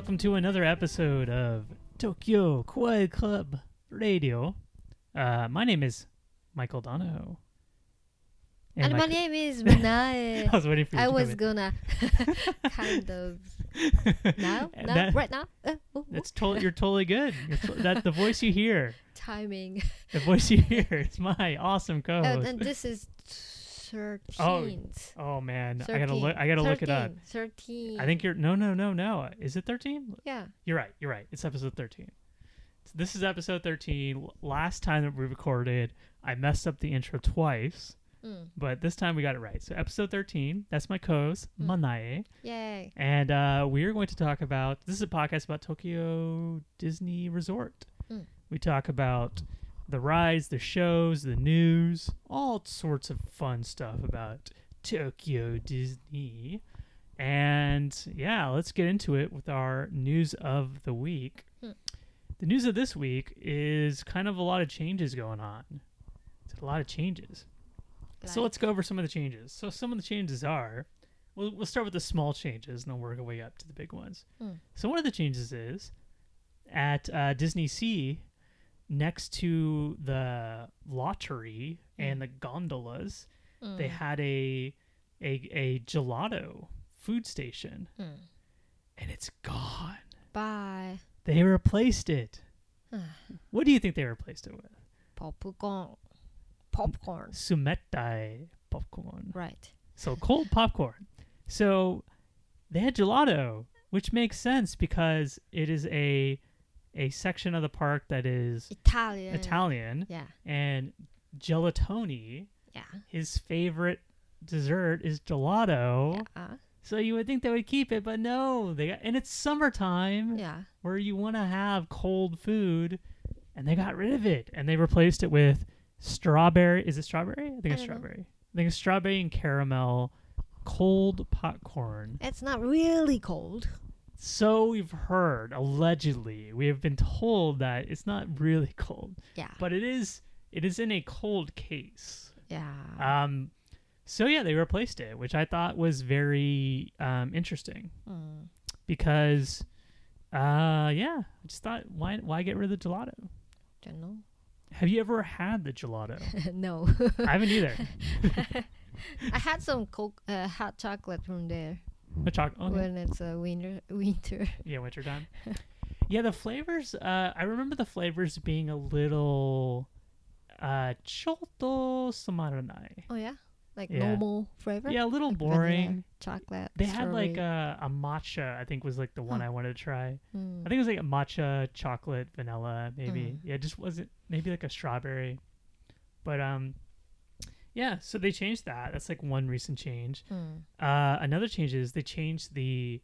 welcome to another episode of Tokyo Kawaii Club Radio. Uh, my name is Michael Donahoe. And my co- name is Manae. I was waiting for you I to was gonna kind of now, now, that- right now. Uh, That's totally you're totally good. You're to- that the voice you hear, timing. the voice you hear is my awesome Oh, co-host. and this is thirteenth. oh man, I gotta look. I gotta look it up. Thirteen. I think you're no no no no. Is it thirteen? Yeah. You're right. You're right. It's episode 13. This is episode 13. Last time that we recorded, I messed up the intro twice, Mm. but this time we got it right. So episode 13, that's my co-host, Mm. Manae. Yay. And uh, we're going to talk about, this is a podcast about Tokyo Disney Resort. Mm. We talk about the rides, the shows, the news, all sorts of fun stuff about Tokyo Disney. And yeah, let's get into it with our news of the week. Hmm. The news of this week is kind of a lot of changes going on. It's a lot of changes. So let's go over some of the changes. So some of the changes are, we'll, we'll start with the small changes and then work our way up to the big ones. Hmm. So one of the changes is at uh, Disney Sea, next to the lottery and the gondolas, they Mm, had a a a gelato food station, mm. and it's gone. Bye. They replaced it. What do you think they replaced it with? Popcorn. Popcorn. Sumetai popcorn. Right. So cold popcorn. So they had gelato, which makes sense because it is a a section of the park that is Italian. Italian Yeah. and gelatoni, Yeah. his favorite dessert is gelato. Yeah. So you would think they would keep it, but no, they got, and it's summertime Yeah. where you want to have cold food, and they got rid of it and they replaced it with strawberry. Is it strawberry? I think I it's don't know. strawberry. I think it's strawberry and caramel cold popcorn. It's not really cold. So we've heard allegedly. We have been told that it's not really cold, Yeah. but it is. It is in a cold case. yeah. Um, so yeah, they replaced it, which I thought was very um, interesting Mm. because, uh, yeah, I just thought why why get rid of the gelato? Don't know. Have you ever had the gelato? no. I haven't either. I had some coke, uh, hot chocolate from there The choc- okay. when it's a winter. Winter. Yeah, wintertime. yeah, the flavors. Uh, I remember the flavors being a little, uh, choto samaranai. Oh yeah, like Yeah. normal flavor. Yeah, a little Like vanilla, boring. chocolate. They had like a, a matcha. I think was like the one Huh. I wanted to try. Mm. I think it was like a matcha, chocolate, vanilla, maybe. Mm. Yeah, just wasn't maybe like a strawberry. But um, yeah. So they changed that. That's like one recent change. Mm. Uh, another change is they changed the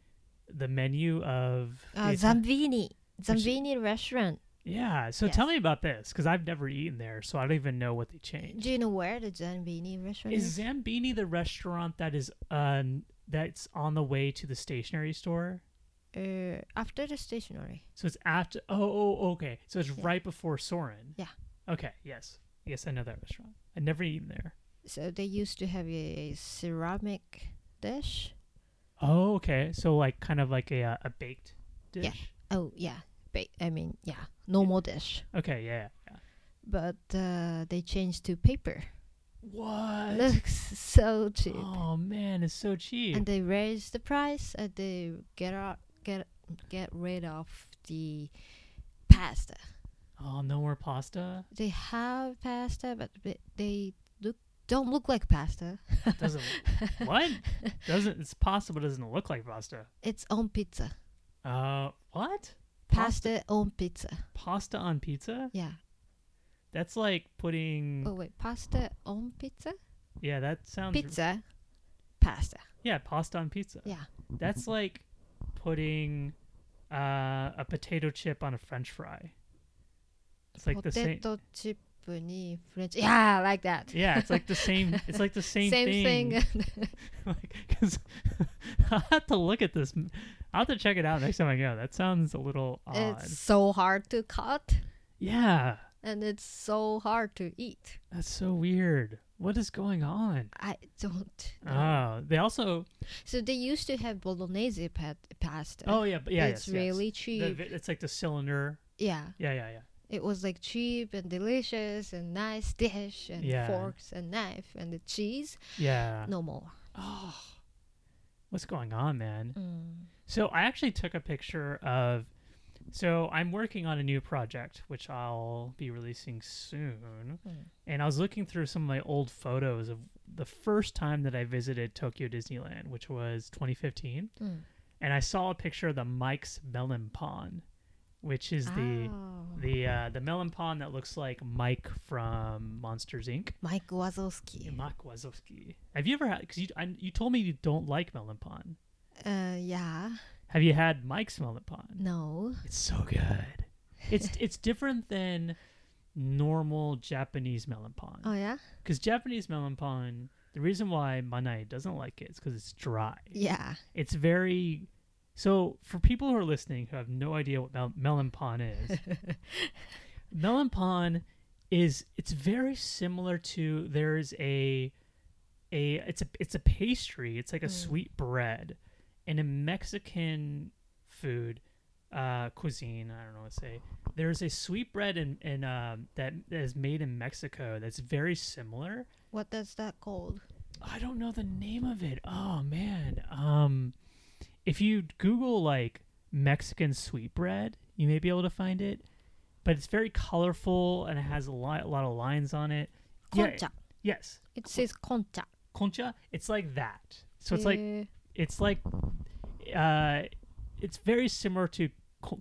the menu of Uh, Zambini, Zambini restaurant. Yeah. So tell me about this because I've never eaten there, so I don't even know what they changed. Do you know where the Zambini restaurant Is is? Zambini the restaurant that is uh that's on the way to the stationery store? Uh, after the stationery. So it's after. Oh, oh, okay. So it's Yeah. right before Soarin'. Yeah. Okay. Yes. Yes, I know that restaurant. I've never eaten there. So they used to have a ceramic dish. Oh, okay. So like kind of like a uh, a baked dish. Yeah. Oh yeah, ba- I mean yeah, normal dish. Okay. Yeah. Yeah. But uh, they changed to paper. What? Looks so cheap. Oh man, it's so cheap. and they raise the price and they get out get get rid of the pasta oh, no more pasta. they have pasta but they- look don't look like pasta Doesn't what? Doesn't it's possible? Doesn't look like pasta. it's on pizza Uh, what? pasta on pizza Pasta on pizza? yeah That's like putting. oh wait pasta on pizza Yeah, that sounds. pizza pasta Yeah, pasta on pizza. yeah That's like putting uh, a potato chip on a French fry. It's like the same. potato chip French yeah like that Yeah, it's like the same. It's like the same, same thing. thing like, cause I'll have to look at this. I'll have to check it out next time I go. That sounds a little odd. it's so hard to cut Yeah, and it's so hard to eat. That's so weird. What is going on? I don't. know. Oh, they also. So they used to have bolognese pasta. Oh yeah, but yeah, it's yes, yes. really The cheap. vi- it's like the cylinder. yeah, Yeah, yeah, yeah. It was like cheap and delicious and nice dish and Yeah. forks and knife and the cheese. Yeah. No more. Oh, what's going on, man? Mm. So I actually took a picture of. So I'm working on a new project, which I'll be releasing soon. Mm. And I was looking through some of my old photos of the first time that I visited Tokyo Disneyland, which was 2015. Mm. And I saw a picture of the Mike's Melon Pan, which is the Oh. the uh, the melon pan that looks like Mike from Monsters Inc. Mike Wazowski. Mike Wazowski. Have you ever had? Because you I, you told me you don't like melon pan. Uh, yeah. Have you had Mike's melon pan? No. It's so good. It's it's different than normal Japanese melon pan. Oh yeah. Because Japanese melon pan, the reason why Manae doesn't like it is because it's dry. Yeah. It's very. So for people who are listening who have no idea what mel- melon pan is, melon pan is it's very similar to there's a a it's a it's a pastry. It's like a Mm. sweet bread, and in Mexican food uh, cuisine, I don't know what to say. There's a sweet bread in in um, that is made in Mexico that's very similar. What does that called? I don't know the name of it. Oh man. Um if you Google like Mexican sweetbread, you may be able to find it. But it's very colorful and it has a lot, a lot of lines on it. Yeah, Concha. yes. It says concha. Concha. It's like that. So it's like Uh, it's like uh it's very similar to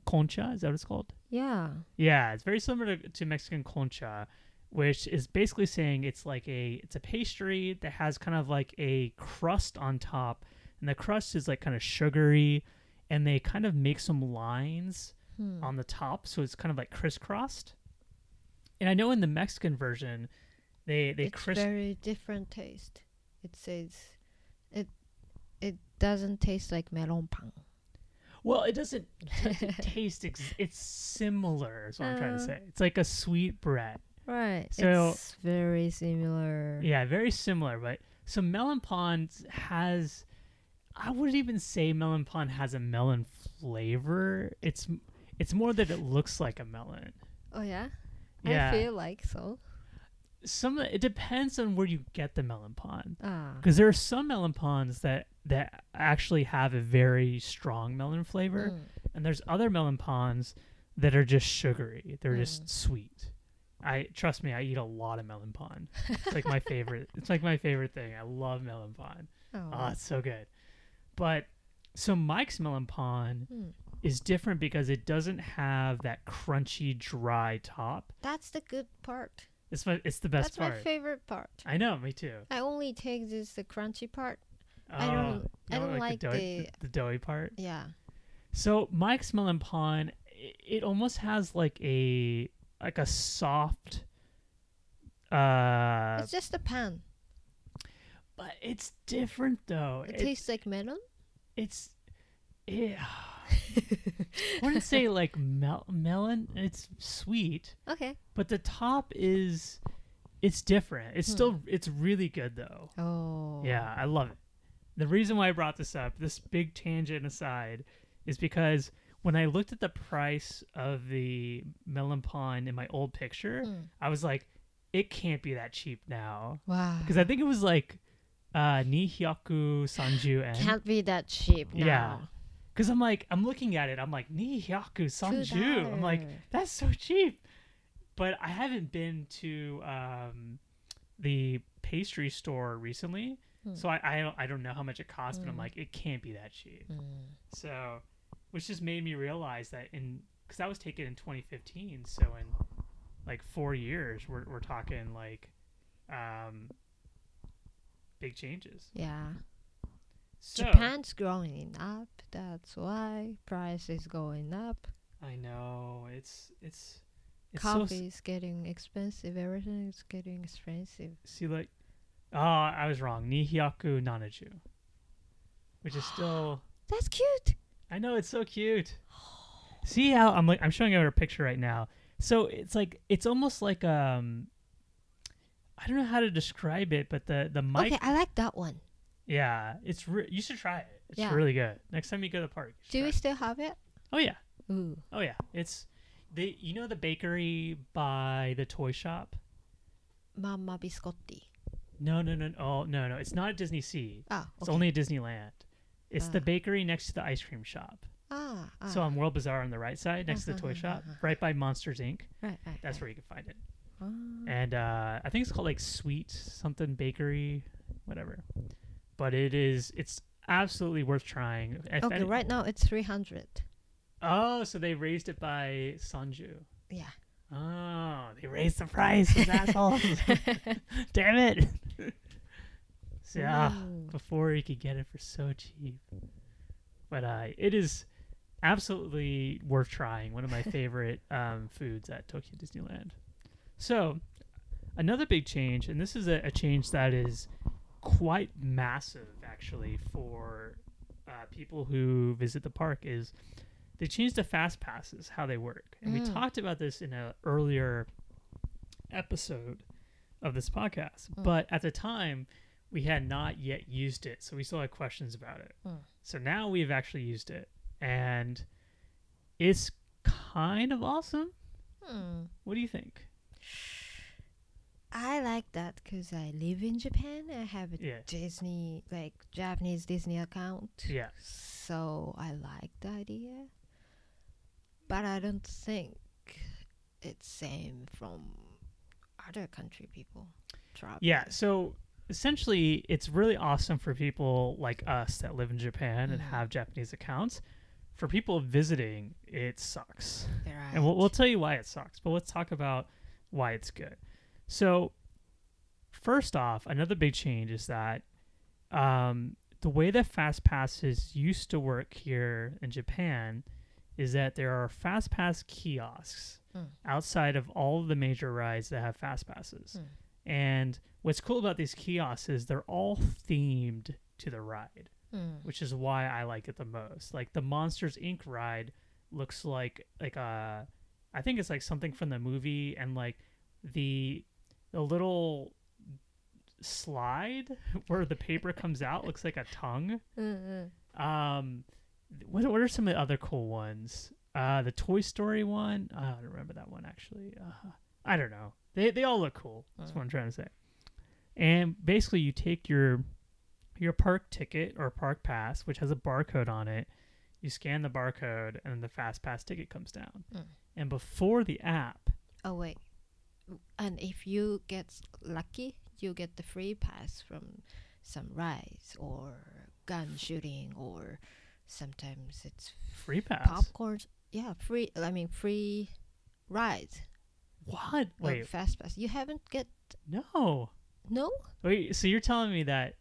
concha, is that what it's called? yeah. Yeah, it's very similar to, to Mexican concha, which is basically saying it's like a it's a pastry that has kind of like a crust on top, and the crust is like kind of sugary, and they kind of make some lines Hmm. on the top, so it's kind of like crisscrossed. And I know in the Mexican version, they they it's criss very different taste. It says it it doesn't taste like melon pan. well, it doesn't, doesn't taste ex- it's similar. Is what I'm trying to Uh. say. It's like a sweet bread. Right. So- it's very similar. Yeah, very similar. But so Melon Pan has, I wouldn't even say Melon Pan has a melon flavor. It's it's more that it looks like a melon. Oh yeah. Yeah, I feel like so. some it depends on where you get the melon pan. Ah. Because there are some melon pans that that actually have a very strong melon flavor, Mm. and there's other melon pans that are just sugary. They're just Mm. sweet. I trust me, I eat a lot of melon pan. It's like my favorite. It's like my favorite thing. I love melon pan. Oh. Oh, it's so good. But so Mike's melon pan Hmm. is different because it doesn't have that crunchy, dry top. That's the good part. It's my, it's the best That's part. That's my favorite part. I know, me too. I only take this the crunchy part. I Oh, don't- I don't like the, doughy, the- the doughy part. Yeah. So Mike's melon pan, i- it almost has like a like a soft. Uh, it's just a pan. but it's different though. It It- tastes like melon. It's it, I wouldn't say like mel- melon. It's sweet, Okay. but the top is it's different. It's Hmm. still it's really good though. Oh. Yeah, I love it. The reason why I brought this up, this big tangent aside, is because when I looked at the price of the melon pan in my old picture, Mm. I was like, it can't be that cheap now. Wow. Because I think it was like uh Nihyaku Sanju en. Can't be that cheap now. Yeah. Because I'm like, I'm looking at it, I'm like, Nihyaku Sanju. I'm like, that's so cheap. But I haven't been to um, the pastry store recently, Hmm. so I, I don't I don't know how much it costs. But I'm Mm. like, it can't be that cheap. Mm. So, which just made me realize that in because that was taken in 2015, so in like four years, we're we're talking like um, big changes. Yeah. So, Japan's growing up. That's why price is going up. I know it's it's it's so Coffee is getting expensive. Everything is getting expensive. See, like, oh, I was wrong. Nihyaku Nanaju, which is still. That's cute. I know it's so cute. See how I'm like I'm showing you a picture right now. So it's like it's almost like um I don't know how to describe it, but the the mic Okay, I like that one. yeah, it's re- you should try it. It's Yeah. really good. Next time you go to the park. you should Do try we it. still have it? Oh yeah. Ooh. Oh yeah. It's the you know the bakery by the toy shop? Mamma Biscotti. No, no, no. Oh, no, no. It's not at Disney Sea. Ah, It's okay. only at Disneyland. It's the Ah. bakery next to the ice cream shop. ah, ah. So on World Bazaar on the right side, next to the toy shop, right by Monsters Inc. right, right. That's right. where you can find it. Ah. And uh, I think it's called like Sweet something Bakery, whatever. But it is, it's absolutely worth trying. If Okay, any- right now it's 300. Oh, so they raised it by Sanju. Yeah. Oh, they raised the price, those assholes. Damn it. so, yeah, Ooh. before you could get it for so cheap. But uh, it is absolutely worth trying. One of my favorite um, foods at Tokyo Disneyland. So, another big change, and this is a, a change that is quite massive actually for uh, people who visit the park, is they changed the fast passes, how they work. And we Mm. talked about this in an earlier episode of this podcast. Mm. But at the time, we had not yet used it, so we still had questions about it. Mm. So now we've actually used it, and it's kind of awesome. Hmm. What do you think? I like that because I live in Japan. I have a Yeah. Disney, like Japanese Disney account. Yeah. So I like the idea. But I don't think it's same from other country people. Travel. Yeah, so essentially, it's really awesome for people like us that live in Japan and Mhm. have Japanese accounts. For people visiting, it sucks. Right. And we'll, we'll tell you why it sucks, but let's talk about why it's good. So, first off, another big change is that um, the way that fast passes used to work here in Japan is that there are fast pass kiosks Mm. outside of all of the major rides that have fast passes. Mm. And what's cool about these kiosks is they're all themed to the ride Hmm. which is why I like it the most. Like the Monsters Inc. ride looks like like a, I think it's like something from the movie, and like the the little slide where the paper comes out looks like a tongue. Mm, mm. Um, what what are some of the other cool ones? Uh, the Toy Story one. I don't remember that one actually. Uh, I don't know. They they all look cool. That's what I'm trying to say. And basically, you take your your park ticket or park pass, which has a barcode on it. You scan the barcode, and then the fast pass ticket comes down. Mm. And before the app, Oh wait. And if you get lucky, you get the free pass from some rides or gun shooting or sometimes it's free pass. popcorn. Yeah, free. I mean free rides. What? Like Wait, fast pass. You haven't get no. no. Wait, so you're telling me that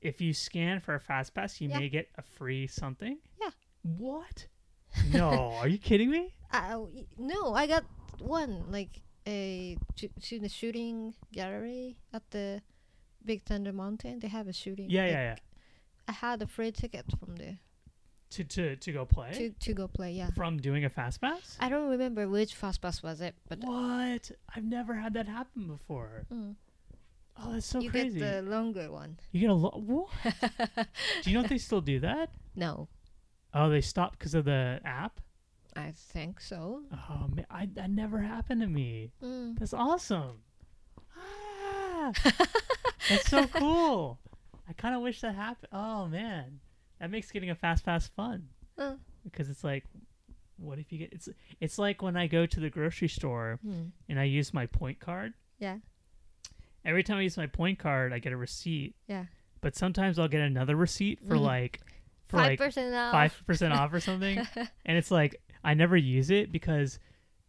if you scan for a fast pass, you Yeah. may get a free something? Yeah. What? No, are you kidding me? Uh, no, I got one like a the shooting gallery at the Big Thunder Mountain. They have a shooting. Yeah, like, yeah, yeah. I had a free ticket from there To to to go play to to go play. Yeah. from doing a fast pass? I don't remember which fast pass was it, but What? I've never had that happen before. mm, Oh, that's so you crazy. get the longer one. you get a lot. What? do you know if they still do that? No, Oh, they stopped because of the app. I think so. Oh man, I, that never happened to me. Mm. That's awesome. Ah, that's so cool. I kind of wish that happened. Oh man, that makes getting a fast pass fun Uh, because it's like, what if you get? It's it's like when I go to the grocery store mm. and I use my point card. Yeah. Every time I use my point card, I get a receipt. Yeah. But sometimes I'll get another receipt for Mhm. like for Five like off. five percent off or something, and it's like I never use it because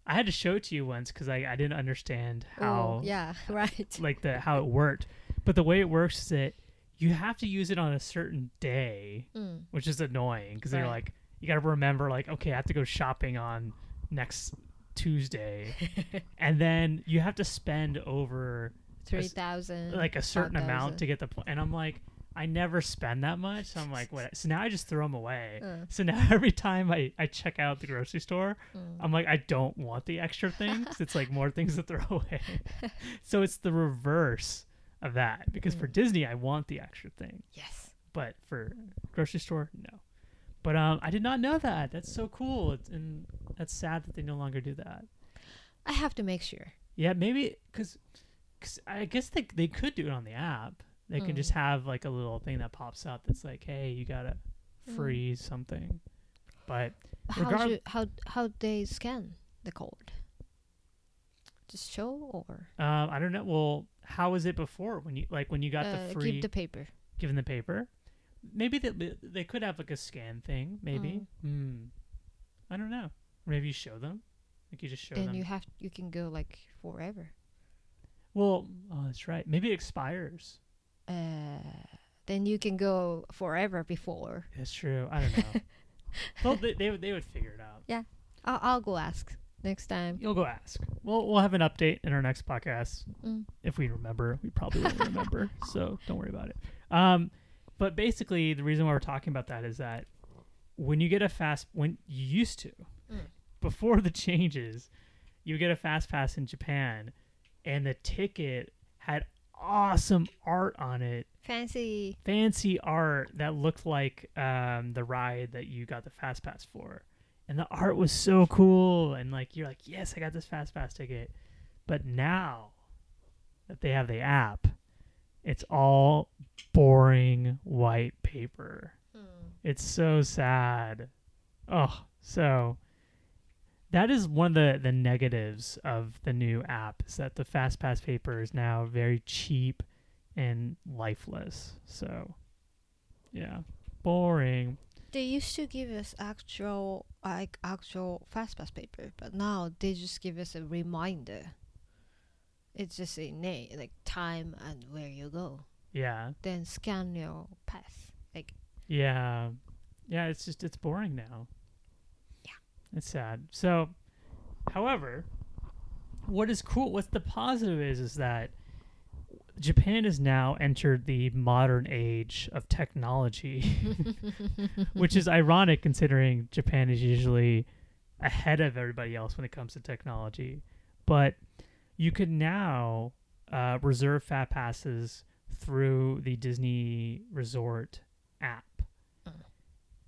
I had to show it to you once because I, I didn't understand how Oh, yeah, right. like the how it worked. But the way it works is that you have to use it on a certain day, Mm. which is annoying because you're like you got to remember like okay I have to go shopping on next Tuesday, and then you have to spend over Three thousand. like a certain amount to get the point. And I'm like, I never spend that much. So I'm like, what? So now I just throw them away. Uh, So now every time I, I check out the grocery store, mm. I'm like, I don't want the extra things. it's like more things to throw away. so it's the reverse of that. Because for Mm. Disney, I want the extra thing. yes. But for grocery store, no. But um, I did not know that. That's so cool. It's, and that's sad that they no longer do that. I have to make sure. Yeah, maybe because I guess they they could do it on the app. They can just Mm. have like a little thing that pops up that's like, "Hey, you gotta Mm. freeze something." But How you, how how they scan the code? Just show or um, I don't know. Well, how was it before when you like when you got uh, the free give the paper. given the paper? Maybe they they could have like a scan thing. Maybe. Hmm. I don't know. Maybe you show them. Like you just show then them. you have you can go like forever. well, oh, that's right. Maybe it expires. Uh, then you can go forever before. That's true. I don't know. well, they, they would they would figure it out. Yeah. I'll I'll go ask next time. You'll go ask. We'll we'll have an update in our next podcast Mm. if we remember. We probably won't remember, so don't worry about it. Um, but basically, the reason why we're talking about that is that when you get a fast, when you used to, Mm. before the changes, you get a fast pass in Japan, and the ticket had awesome art on it, Fancy. fancy art that looked like um, the ride that you got the fast pass for, and the art was so cool, and like you're like, yes, I got this fast pass ticket, but now that they have the app, it's all boring white paper. It's so sad. Oh, so that is one of the, the negatives of the new app is that the fast pass paper is now very cheap and lifeless. So yeah. Boring. They used to give us actual like actual fastpass paper, but now they just give us a reminder. It's just a name like time and where you go. Yeah. Then scan your pass. Like Yeah. Yeah, it's just it's boring now. It's sad. So however, what is cool what's the positive is is that Japan has now entered the modern age of technology, which is ironic considering Japan is usually ahead of everybody else when it comes to technology. But you can now uh, reserve fast passes through the Disney Resort app.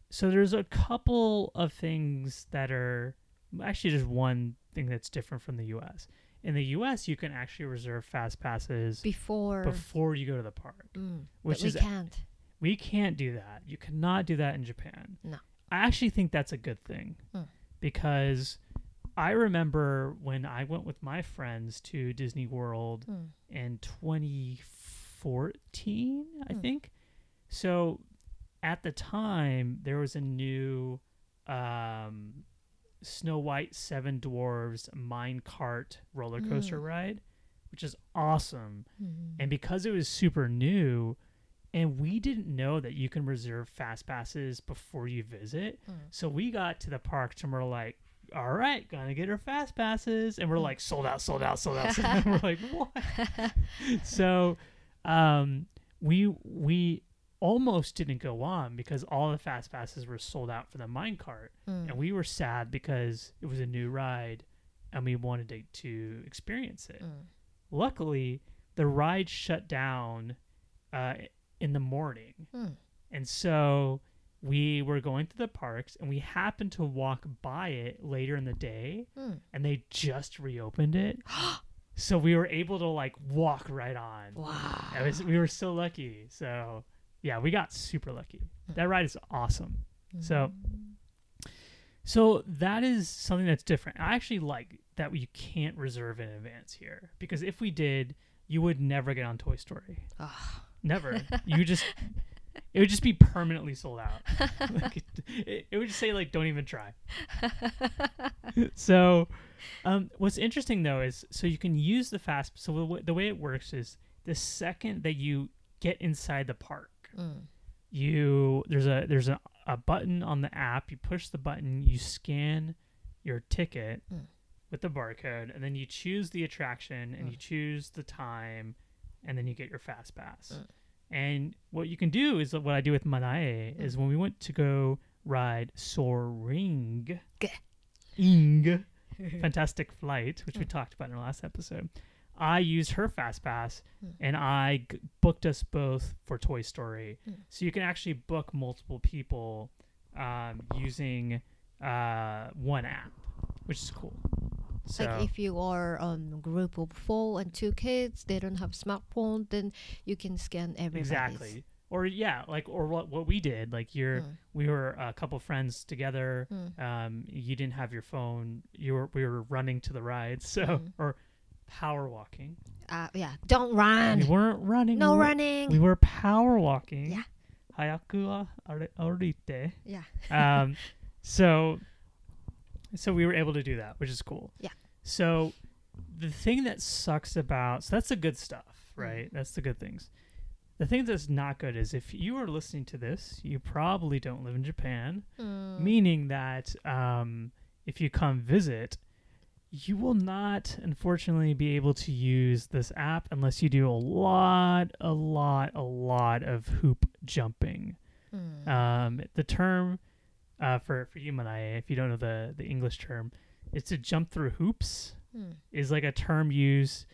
Mm. So there's a couple of things that are actually just one thing that's different from the US. In the US, you can actually reserve fast passes before. before you go to the park, Mm, which but we is can't. we can't do that. You cannot do that in Japan. No. I actually think that's a good thing Mm. because I remember when I went with my friends to Disney World Mm. in 2014, I Hmm. think. So at the time, there was a new um, Snow White Seven Dwarves mine cart roller coaster Mm. ride, which is awesome. Mm. And because it was super new, and we didn't know that you can reserve fast passes before you visit. Mm. So we got to the parks and we're like, all right, gonna get our fast passes. And we're Mm. like, sold out, sold out, sold out. Sold out. we're like, what? so um, we we almost didn't go on because all the fast passes were sold out for the mine cart. Mm. And we were sad because it was a new ride and we wanted to, to experience it Mm. luckily the ride shut down uh, in the morning Mm. and so we were going to the parks and we happened to walk by it later in the day Mm. and they just reopened it so we were able to like walk right on Wow. was, we were so lucky so yeah we got super lucky Mm. that ride is awesome so- Mm. so that is something that's different. I actually like that you can't reserve in advance here because if we did, you would never get on Toy Story. Never. you just it would just be permanently sold out. like, it, it would just say like don't even try. so um, what's interesting though is so you can use the fast so the, w- the way it works is the second that you get inside the park Mm. you there's a there's a, a button on the app you push the button you scan your ticket Mm. with the barcode and then you choose the attraction and Mm. you choose the time and then you get your fast pass Mm. And what you can do is what I do with Manae is when we went to go ride Soaring. Ing Fantastic Flight, which we Mm. talked about in the last episode. I used her fast pass Mm. and I g- booked us both for Toy Story. Mm. So you can actually book multiple people um, using uh, one app, which is cool. So Like if you are a group of four and two kids, they don't have smartphone, then you can scan everybody's. exactly. Or yeah, like or what what we did, like you're Mm, we were a couple friends together. mm, Um, you didn't have your phone. You were we were running to the rides, so Mm. or power walking. uh, yeah, don't run. We weren't running. no we were, running. We were power walking. Yeah. Hayaku wa arite. yeah. Um, so, so we were able to do that, which is cool. Yeah. So, the thing that sucks about so that's the good stuff, Mm. right? That's the good things. The thing that's not good is if you are listening to this, you probably don't live in Japan, Mm, meaning that um, if you come visit, you will not, unfortunately, be able to use this app unless you do a lot, a lot, a lot of hoop jumping. mm, Um, the term uh, for for you and I, if you don't know the the English term, is to jump through hoops. mm, Is like a term used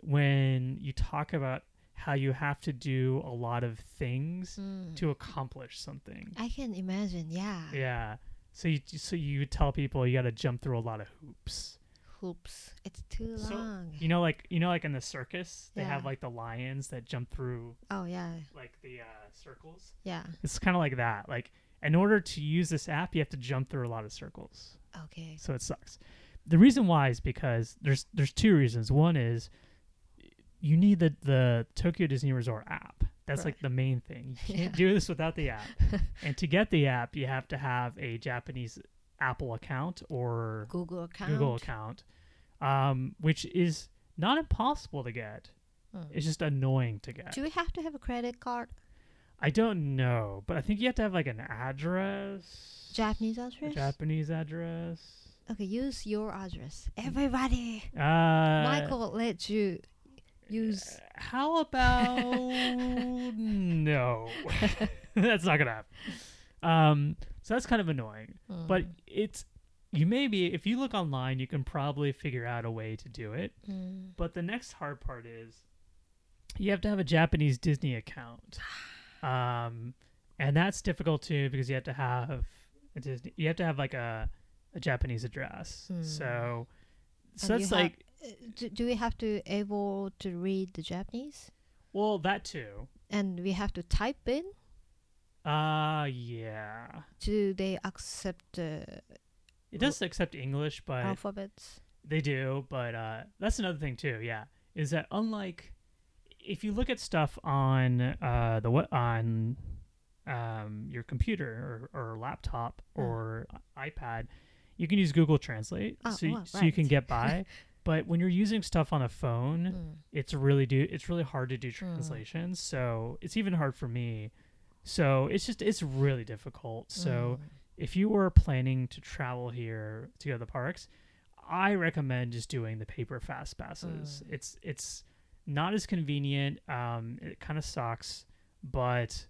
when you talk about how you have to do a lot of things mm. to accomplish something. I can imagine. Yeah. Yeah. So you so you tell people you got to jump through a lot of hoops. Hoops. It's too So, long. You know, like you know, like in the circus, they have like the lions that jump through oh yeah. like the uh, circles. Yeah. It's kind of like that. Like in order to use this app, you have to jump through a lot of circles. Okay. So it sucks. The reason why is because there's there's two reasons. One is you need the the Tokyo Disney Resort app. That's Right. like the main thing. You can't Yeah. do this without the app. and to get the app, you have to have a Japanese Apple account or Google account. Google account, um, which is not impossible to get. Mm. It's just annoying to get. Do we have to have a credit card? I don't know, but I think you have to have like an address. Japanese A address? Japanese address. okay, use your address. Everybody. Uh, Michael let you use. How about no? that's not gonna happen. Um, so that's kind of annoying. But Mm, it's you may be if you look online, you can probably figure out a way to do it. mm, But the next hard part is you have to have a Japanese Disney account, um, and that's difficult too because you have to have a Disney. You have to have like a a Japanese address. Hmm. So, so And that's like uh, do, do we have to able to read the Japanese? well that too. And we have to type in? Uh yeah. Do they accept the It does accept English, but alphabets? They do, but uh, that's another thing too. Yeah, is that unlike if you look at stuff on uh, the what on um, your computer or, or laptop Mm. or iPad, you can use Google Translate, Oh, so you, well, so you can get by. but when you're using stuff on a phone, Mm. it's really do it's really hard to do translations. So it's even hard for me. So it's just it's really difficult. So Mm. if you were planning to travel here to go to the parks, I recommend just doing the paper fast passes. Mm. It's it's not as convenient. Um, it kind of sucks, but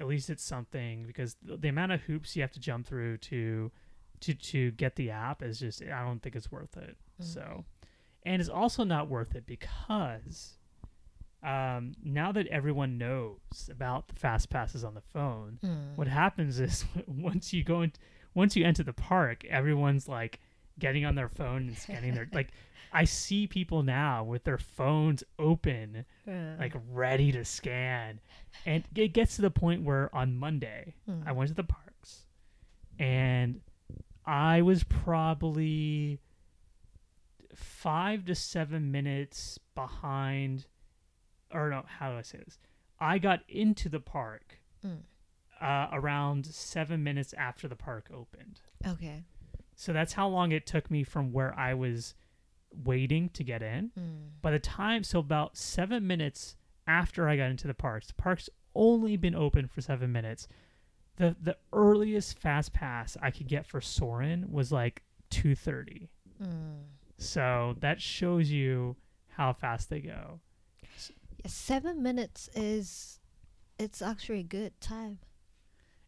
at least it's something because the, the amount of hoops you have to jump through to to to get the app is just I don't think it's worth it. Mm. So, and it's also not worth it because um, now that everyone knows about the fast passes on the phone, Mm. what happens is once you go in, once you enter the park, everyone's like getting on their phone and scanning their like. I see people now with their phones open, Uh, like ready to scan, and it gets to the point where on Monday mm. I went to the parks, and I was probably five to seven minutes behind, or no, how do I say this? I got into the park Mm. uh, around seven minutes after the park opened. Okay. So that's how long it took me from where I was waiting to get in. Mm. By the time, so about seven minutes after I got into the parks, the park's only been open for seven minutes. The the earliest fast pass I could get for Soarin' was like two thirty. Mm. So that shows you how fast they go. Seven minutes is it's actually a good time.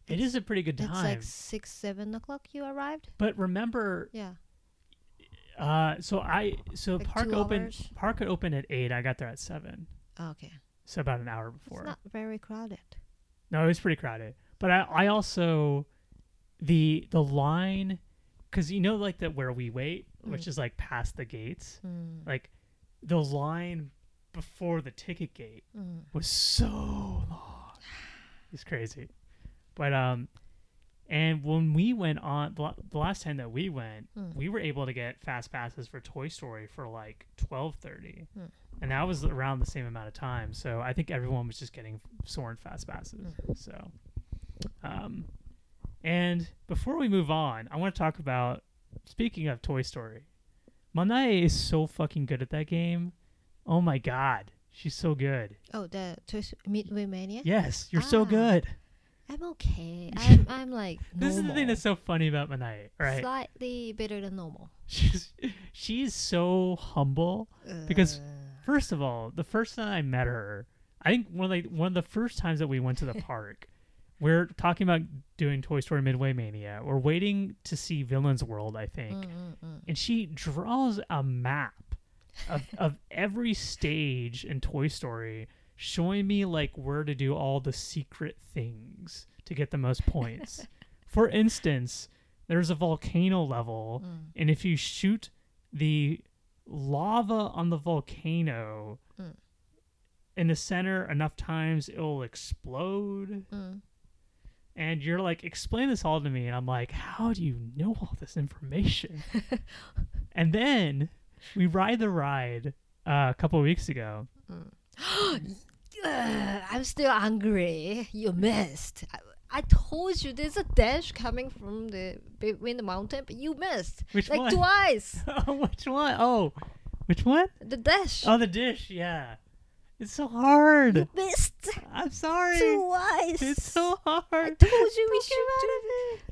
It is a pretty good time. It's like six, seven o'clock. You arrived. but remember, Yeah. uh, so I so Like park two open hours? park would open at eight. I got there at seven, Okay. so about an hour before. It's not very crowded. No, it was pretty crowded. But I, I also the the line because you know like that where we wait, which Mm. is like past the gates, Mm. like the line before the ticket gate Mm. was so long. It's crazy. But um and when we went on the, the last time that we went, Mm. we were able to get fast passes for Toy Story for like 12:30. Mm. And that was around the same amount of time. So I think everyone was just getting Soarin' fast passes. Mm. So um and before we move on, I want to talk about speaking of Toy Story. Manae is so fucking good at that game. Oh my god. She's so good. Oh, the Toy S- Midway Mania. Yes, you're so Ah. good. I'm okay. I'm I'm like This is the thing that's so funny about Manae, right? Slightly better than normal. She's she's so humble. Because- First of all, the first time I met her, I think one of the one of the first times that we went to the park, we're talking about doing Toy Story Midway Mania. We're waiting to see Villain's World, I think, mm, mm, mm. and she draws a map of of every stage in Toy Story, showing me like where to do all the secret things to get the most points. For instance, there's a volcano level, Mm. and if you shoot the lava on the volcano Mm. in the center enough times, it'll explode. Mm. And you're like, explain this all to me. And I'm like, how do you know all this information? and then we ride the ride uh, a couple of weeks ago. Ugh, I'm still angry. You missed. I, I told you there's a dash coming from the between the mountain, but you missed. Which like one? twice. which one? Oh, which one? The dash. Oh, the dish. Yeah. It's so hard. you missed I'm sorry. twice. It's so hard. I told you we should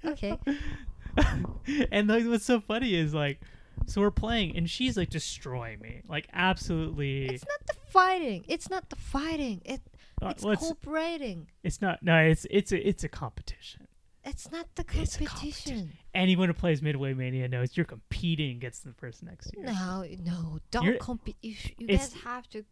do Okay. and like, what's so funny is like, so we're playing, and she's like destroying me, like absolutely. It's not the fighting. It's not the fighting. It uh, it's well, it's, cooperating. it's not. No, it's it's a it's a competition. It's not the It's competition. Anyone who plays Midway Mania knows you're competing against the person next to you. No, no, don't compete. You, sh- you guys have to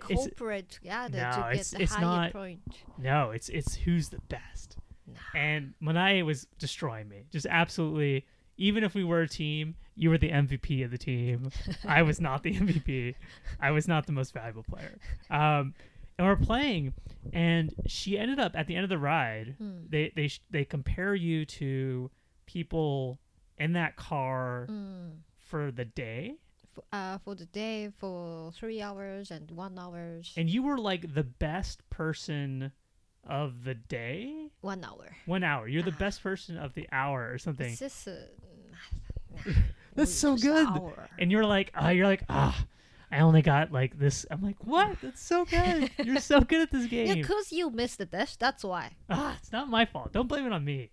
cooperate together No, to get it's- the it's higher not- point. No, it's it's who's the best. No. And Manae was destroying me, just absolutely. Even if we were a team, you were the MVP of the team. I was not the MVP. I was not the most valuable player. Um, and we're playing, and she ended up at the end of the ride. Hmm. They they they compare you to people in that car Mm. for the day, uh, for the day, for three hours and one hours, and you were like the best person of the day. one hour. One hour. You're the best person of the hour or something. It's just uh, That's so good. And you're like, ah, you're like, ah, I only got like this. I'm like, what? That's so good. You're so good at this game. Yeah, because you missed the dish. That's why. ah, it's not my fault. Don't blame it on me.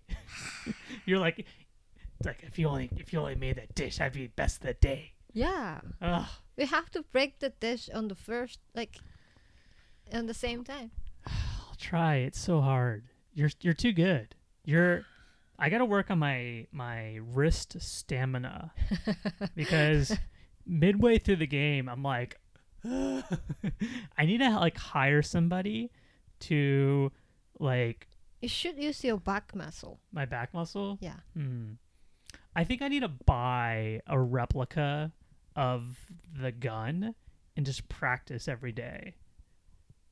you're like, it's like if you only if you only made that dish, I'd be best of the day. Yeah, Ah, we have to break the dish on the first, like, on the same time. I'll try. It's so hard. You're you're too good. You're. I got to work on my my wrist stamina because midway through the game, I'm like, I need to like hire somebody to like You should use your back muscle. my back muscle. Yeah. Hmm. I think I need to buy a replica of the gun and just practice every day.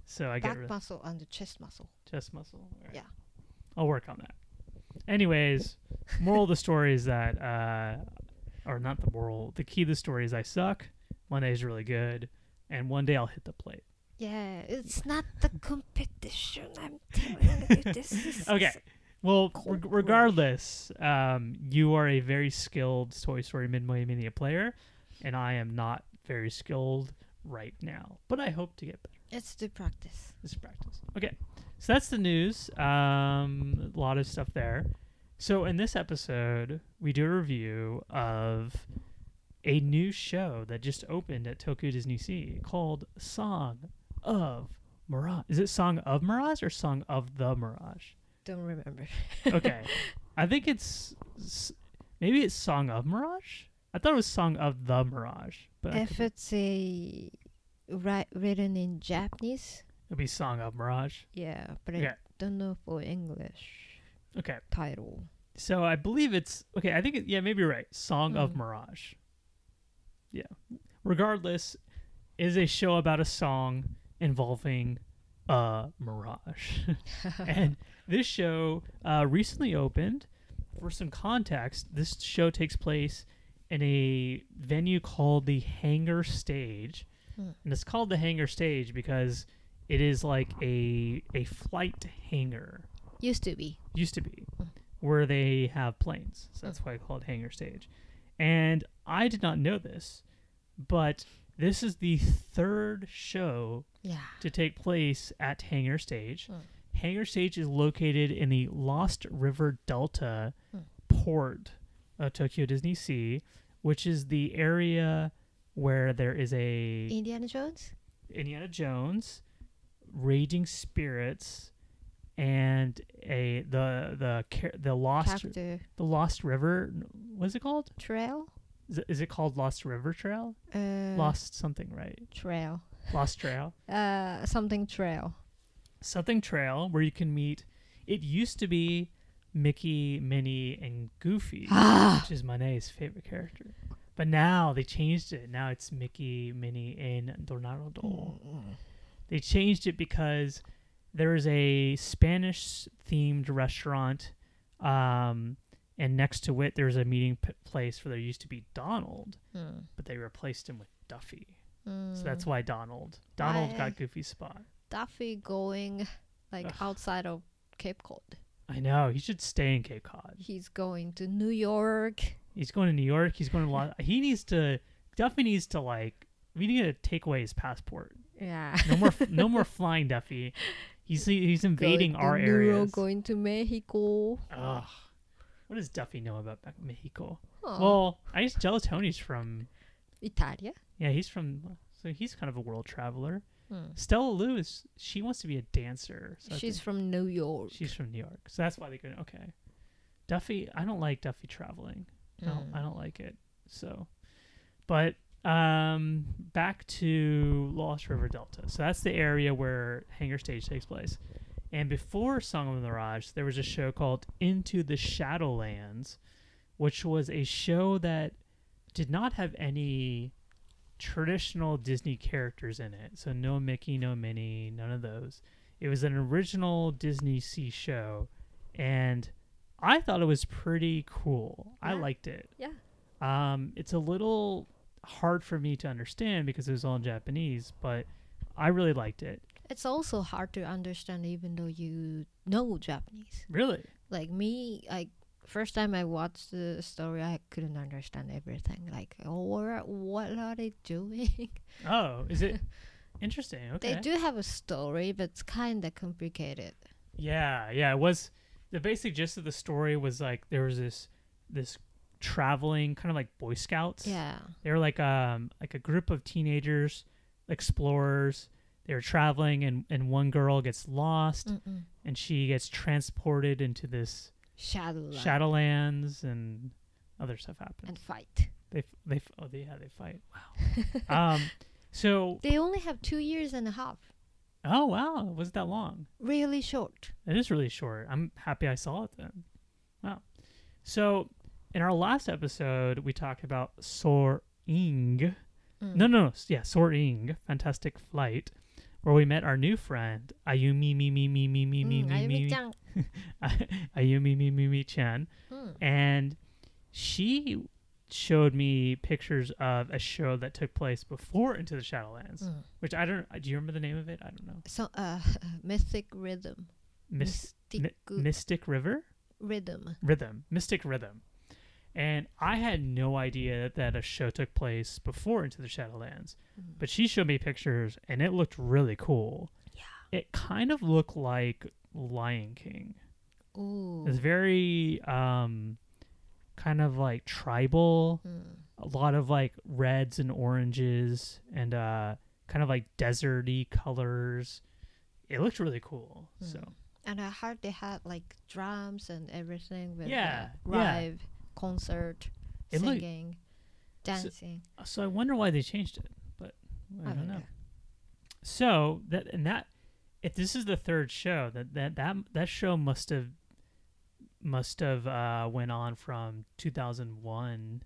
So I get Back muscle and the chest muscle. chest muscle. Right. Yeah. I'll work on that. Anyways, moral of the story is that, uh, or not the moral, the key of the story is I suck. One day is really good, and one day I'll hit the plate. Yeah, it's not the competition. I'm telling you, this is Okay. Well, war. regardless, um, you are a very skilled Toy Story Midway Mania player, and I am not very skilled right now. But I hope to get better. It's the practice. Is practice. Okay, so that's the news. Um, a lot of stuff there. So in this episode, we do a review of a new show that just opened at Tokyo Disney Sea called Song of Mirage. Is it Song of Mirage or Song of the Mirage? Don't remember. Okay. I think it's maybe it's Song of Mirage. I thought it was Song of the Mirage, but if it's a ri- written in Japanese, it'll be Song of Mirage. yeah, but. I don't know for English Okay. title. So I believe it's okay. I think it, yeah, maybe you're right. Song of Mm. Mirage. Yeah. Regardless, is a show about a song involving a mirage. and this show uh, recently opened. For some context, this show takes place in a venue called the Hangar Stage, Hmm. and it's called the Hangar Stage because it is like a a flight hangar Used to be. used to be Mm. where they have planes so that's why i call it hangar stage and i did not know this but this is the third show Yeah. to take place at hangar stage Mm. hangar stage is located in the lost river delta Mm. port of tokyo disney sea which is the area where there is a Indiana Jones? Indiana Jones, Raging Spirits, and a the the the lost the Lost River. What is it called? Trail? Is it, is it called Lost River Trail? Uh, Lost something, right? Trail. Lost Trail. Uh, something trail. Something Trail where you can meet. It used to be Mickey, Minnie, and Goofy, Ah! which is Manae's favorite character. But now they changed it. Now it's Mickey, Minnie, and Donaldo. They changed it because there is a Spanish themed restaurant, um, and next to it there's a meeting p- place where there used to be Donald, Mm. but they replaced him with Duffy. Mm. So that's why Donald. Donald Why? got Goofy's spot. Duffy going like Ugh. outside of Cape Cod. I know he should stay in Cape Cod. He's going to New York. He's going to New York. He's going to. Los- he needs to. Duffy needs to like. We need to take away his passport. Yeah. No more. no more flying Duffy. He's he's invading Going our areas. Going to Mexico. Ugh. What does Duffy know about Mexico? Oh, Well, I guess Gelatoni's from. Italia. Yeah, he's from. So he's kind of a world traveler. Hmm. Stella Lou is. She wants to be a dancer. So She's from New York. she's from New York. So that's why they go. Okay. Duffy. I don't like Duffy traveling. I don't, I don't like it. So, but um, back to Lost River Delta. So that's the area where Hangar Stage takes place. And before Song of the Mirage, there was a show called Into the Shadowlands, which was a show that did not have any traditional Disney characters in it. So no Mickey, no Minnie, none of those. It was an original DisneySea show, and I thought it was pretty cool. I liked it. Yeah. Um, it's a little hard for me to understand because it was all in Japanese, but I really liked it. It's also hard to understand even though you know Japanese. Really? Like me, like first time I watched the story, I couldn't understand everything. Like, oh, what, what are they doing? Oh, is it interesting? Okay. They do have a story, but it's kind of complicated. Yeah, yeah. It was the basic gist of the story was like there was this this traveling kind of like Boy Scouts. Yeah. They were like um like a group of teenagers, explorers. They were traveling and and one girl gets lost Mm-mm. and she gets transported into this Shadowland. Shadowlands and other stuff happens. and fight. They f- they f- oh they, yeah they fight. Wow. um. So They only have two years and a half. oh wow, wasn't that long. Really short. It is really short. I'm happy I saw it then. Wow. So, in our last episode, we talked about Soarin'. Mm. No, no, no. Yeah, Soarin', Fantastic Flight, where we met our new friend, Ayumi Mi Mi Mi Mi Mi Mi Mm, Mi Mi Mi Ayumi-chan. Ayumi Mi Mi Mi Chan. Hmm. And she showed me pictures of a show that took place before Into the Shadowlands, Mm. which I don't. Do you remember the name of it? I don't know. So, uh, Mythic Rhythm. Mys- Mystic Mi- Mystic River? Rhythm. Rhythm, Mystic Rhythm. And I had no idea that a show took place before Into the Shadowlands. Mm. But she showed me pictures and it looked really cool. Yeah. It kind of looked like Lion King. Ooh. It's very um kind of like tribal, Mm. a lot of like reds and oranges and uh kind of like deserty colors. it looked really cool. So Mm. And I heard they had like drums and everything with Yeah, yeah. Concert, It looked- singing, dancing. so I wonder why they changed it, but I, don't know. So that and that if this is the third show that that that that show must have must have uh went on from 2001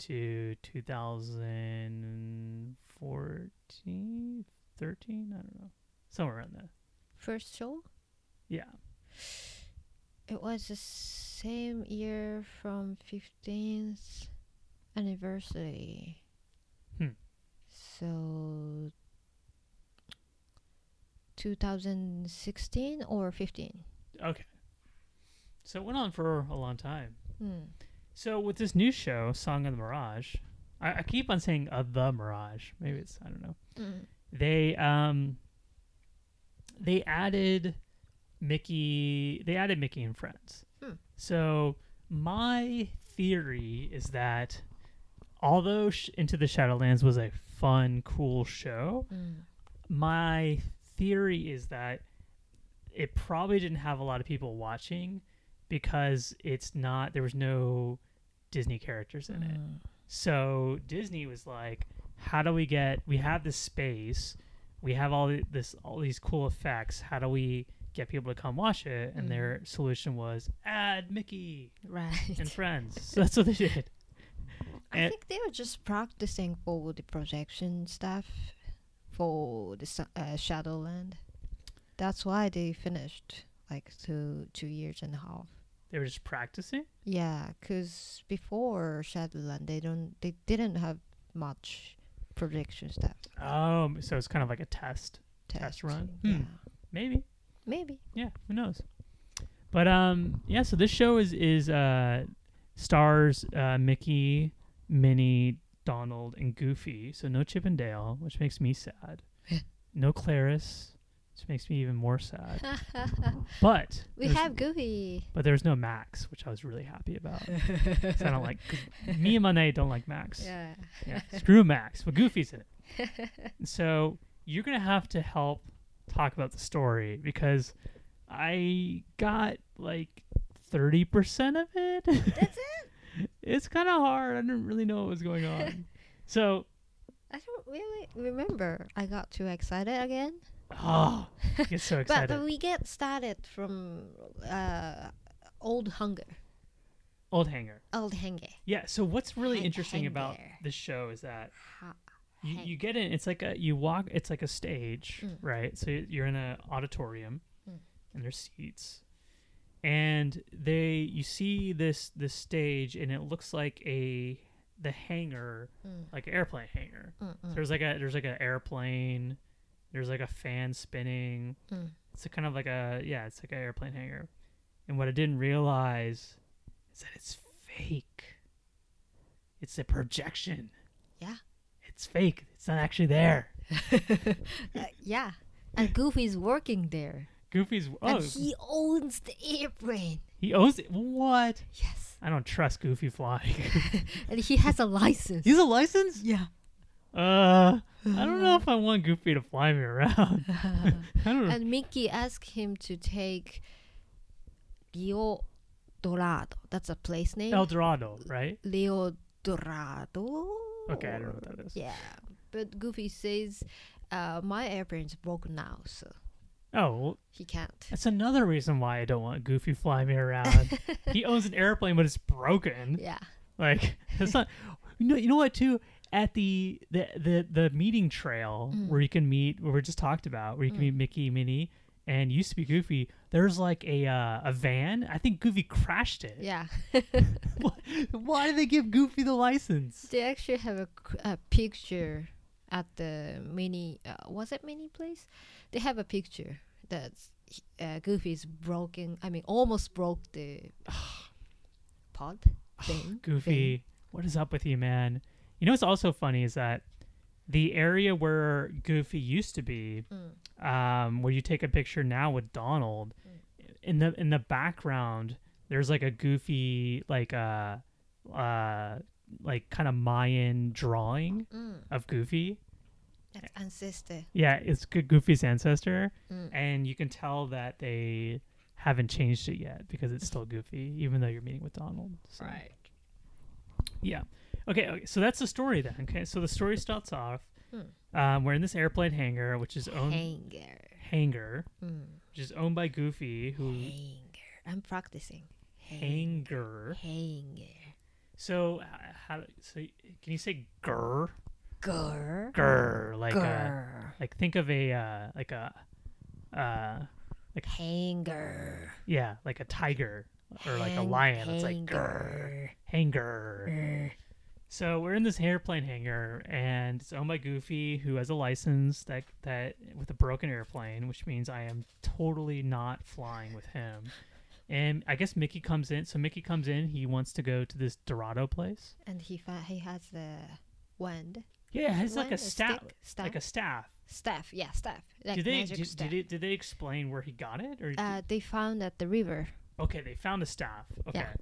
to 2014 13 I don't know. Somewhere around there. First show, yeah it was the same year from 15th anniversary. Hmm. So 2016 or 15. okay so it went on for a long time Hmm. so with this new show Song of the Mirage I, I keep on saying of the Mirage maybe it's I don't know Mm. they um they added Mickey they added Mickey and Friends. Hmm. So my theory is that although Sh- Into the Shadowlands was a fun, cool show, Mm. my theory is that it probably didn't have a lot of people watching because it's not there was no Disney characters in it. Mm. So Disney was like, "How do we get? We have this space, we have all this, all these cool effects. How do we get people to come watch it?" And their solution was add Mickey Right. and Friends. so that's what they did. I and- think they were just practicing for the projection stuff for the uh, Shadowland. That's why they finished like two two years and a half. They were just practicing. Yeah, because before Shadowland, they don't they didn't have much projection stuff. Oh, so it's kind of like a test, Test run? Yeah, Hmm. maybe. Maybe. Yeah, who knows? But um, yeah. So this show is is uh, stars uh, Mickey, Minnie, Donald, and Goofy. So no Chip and Dale, which makes me sad. no Clarice, which makes me even more sad. But we have Goofy. but there's no Max, which I was really happy about. I don't like me and Manae don't like Max. Yeah. Yeah, screw Max, but Goofy's in it. so you're gonna have to help talk about the story because I got like thirty percent of it. That's it. it's kind of hard. I didn't really know what was going on. so, I don't really remember. I got too excited again. oh, I get so excited. but we get started from uh, Old Hunger. Old hanger. Old Hunger. Yeah. So what's really Hang- interesting hang about this show is that Ha- you, you get in it's like a you walk it's like a stage Mm. right? So you're in an auditorium Mm. and there's seats. And they you see this this stage and it looks like a the hangar Mm, like an airplane hangar. So there's like a there's like an airplane there's like a fan spinning. Mm. it's a kind of like a yeah it's like an airplane hangar. And what i didn't realize is that it's fake. It's a projection. Yeah. It's fake it's not actually there Uh, yeah. And Goofy's working there. Goofy's oh And he owns the airplane. he owns it. What? Yes. I don't trust Goofy flying. And he has a license. He's a license? yeah. Uh, I don't know if I want Goofy to fly me around. I don't know. and Mickey asked him to take Rio Dorado. That's a place name. El Dorado, right? Rio Dorado. Okay, I don't know what that is. Yeah, but Goofy says, uh, "My airplane's broken now, so Oh, well, he can't." that's another reason why I don't want Goofy flying me around. he owns an airplane, but it's broken. Yeah. Like it's not. You know, you know what? Too at the the the, the meeting trail Mm. where you can meet, where we just talked about, where you can Mm. meet Mickey, Minnie, and used to be Goofy. There's like a uh, a van. I think Goofy crashed it. Yeah. Why did they give Goofy the license? they actually have a, a picture at the mini. Uh, was it mini place? They have a picture that uh, Goofy's broken. I mean, almost broke the pod thing. Goofy, what is up with you, man? You know what's also funny is that the area where Goofy used to be, Mm. um, where you take a picture now with Donald, in the in the background, there's like a Goofy like uh uh like kind of Mayan drawing Mm. of Goofy, That's ancestor. Yeah, it's Goofy's ancestor, Mm. and you can tell that they haven't changed it yet because it's still Goofy, even though you're meeting with Donald. So. Yeah. Okay, okay. So that's the story then. Okay. So the story starts off. Hmm. Um, we're in this airplane hangar, which is owned Hanger. hangar, Mm. which is owned by Goofy, who Hanger. I'm practicing. hangar. Hanger. So uh, how? So can you say grr? Grr. Grr, like a, like think of a uh, like a uh Hanger. yeah like a tiger or like a lion. It's like grr, Hanger. So we're in this airplane hangar, and it's owned by Goofy, who has a license that that with a broken airplane, which means I am totally not flying with him. And I guess Mickey comes in. So Mickey comes in. He wants to go to this Dorado place. And he fa- he has the wand. Yeah, it has like a staff, staff. like a staff. staff. Yeah, staff. Like did they did, staff. did, it, did they explain where he got it? Or uh, they found at the river. okay, they found a staff. Okay, Yeah.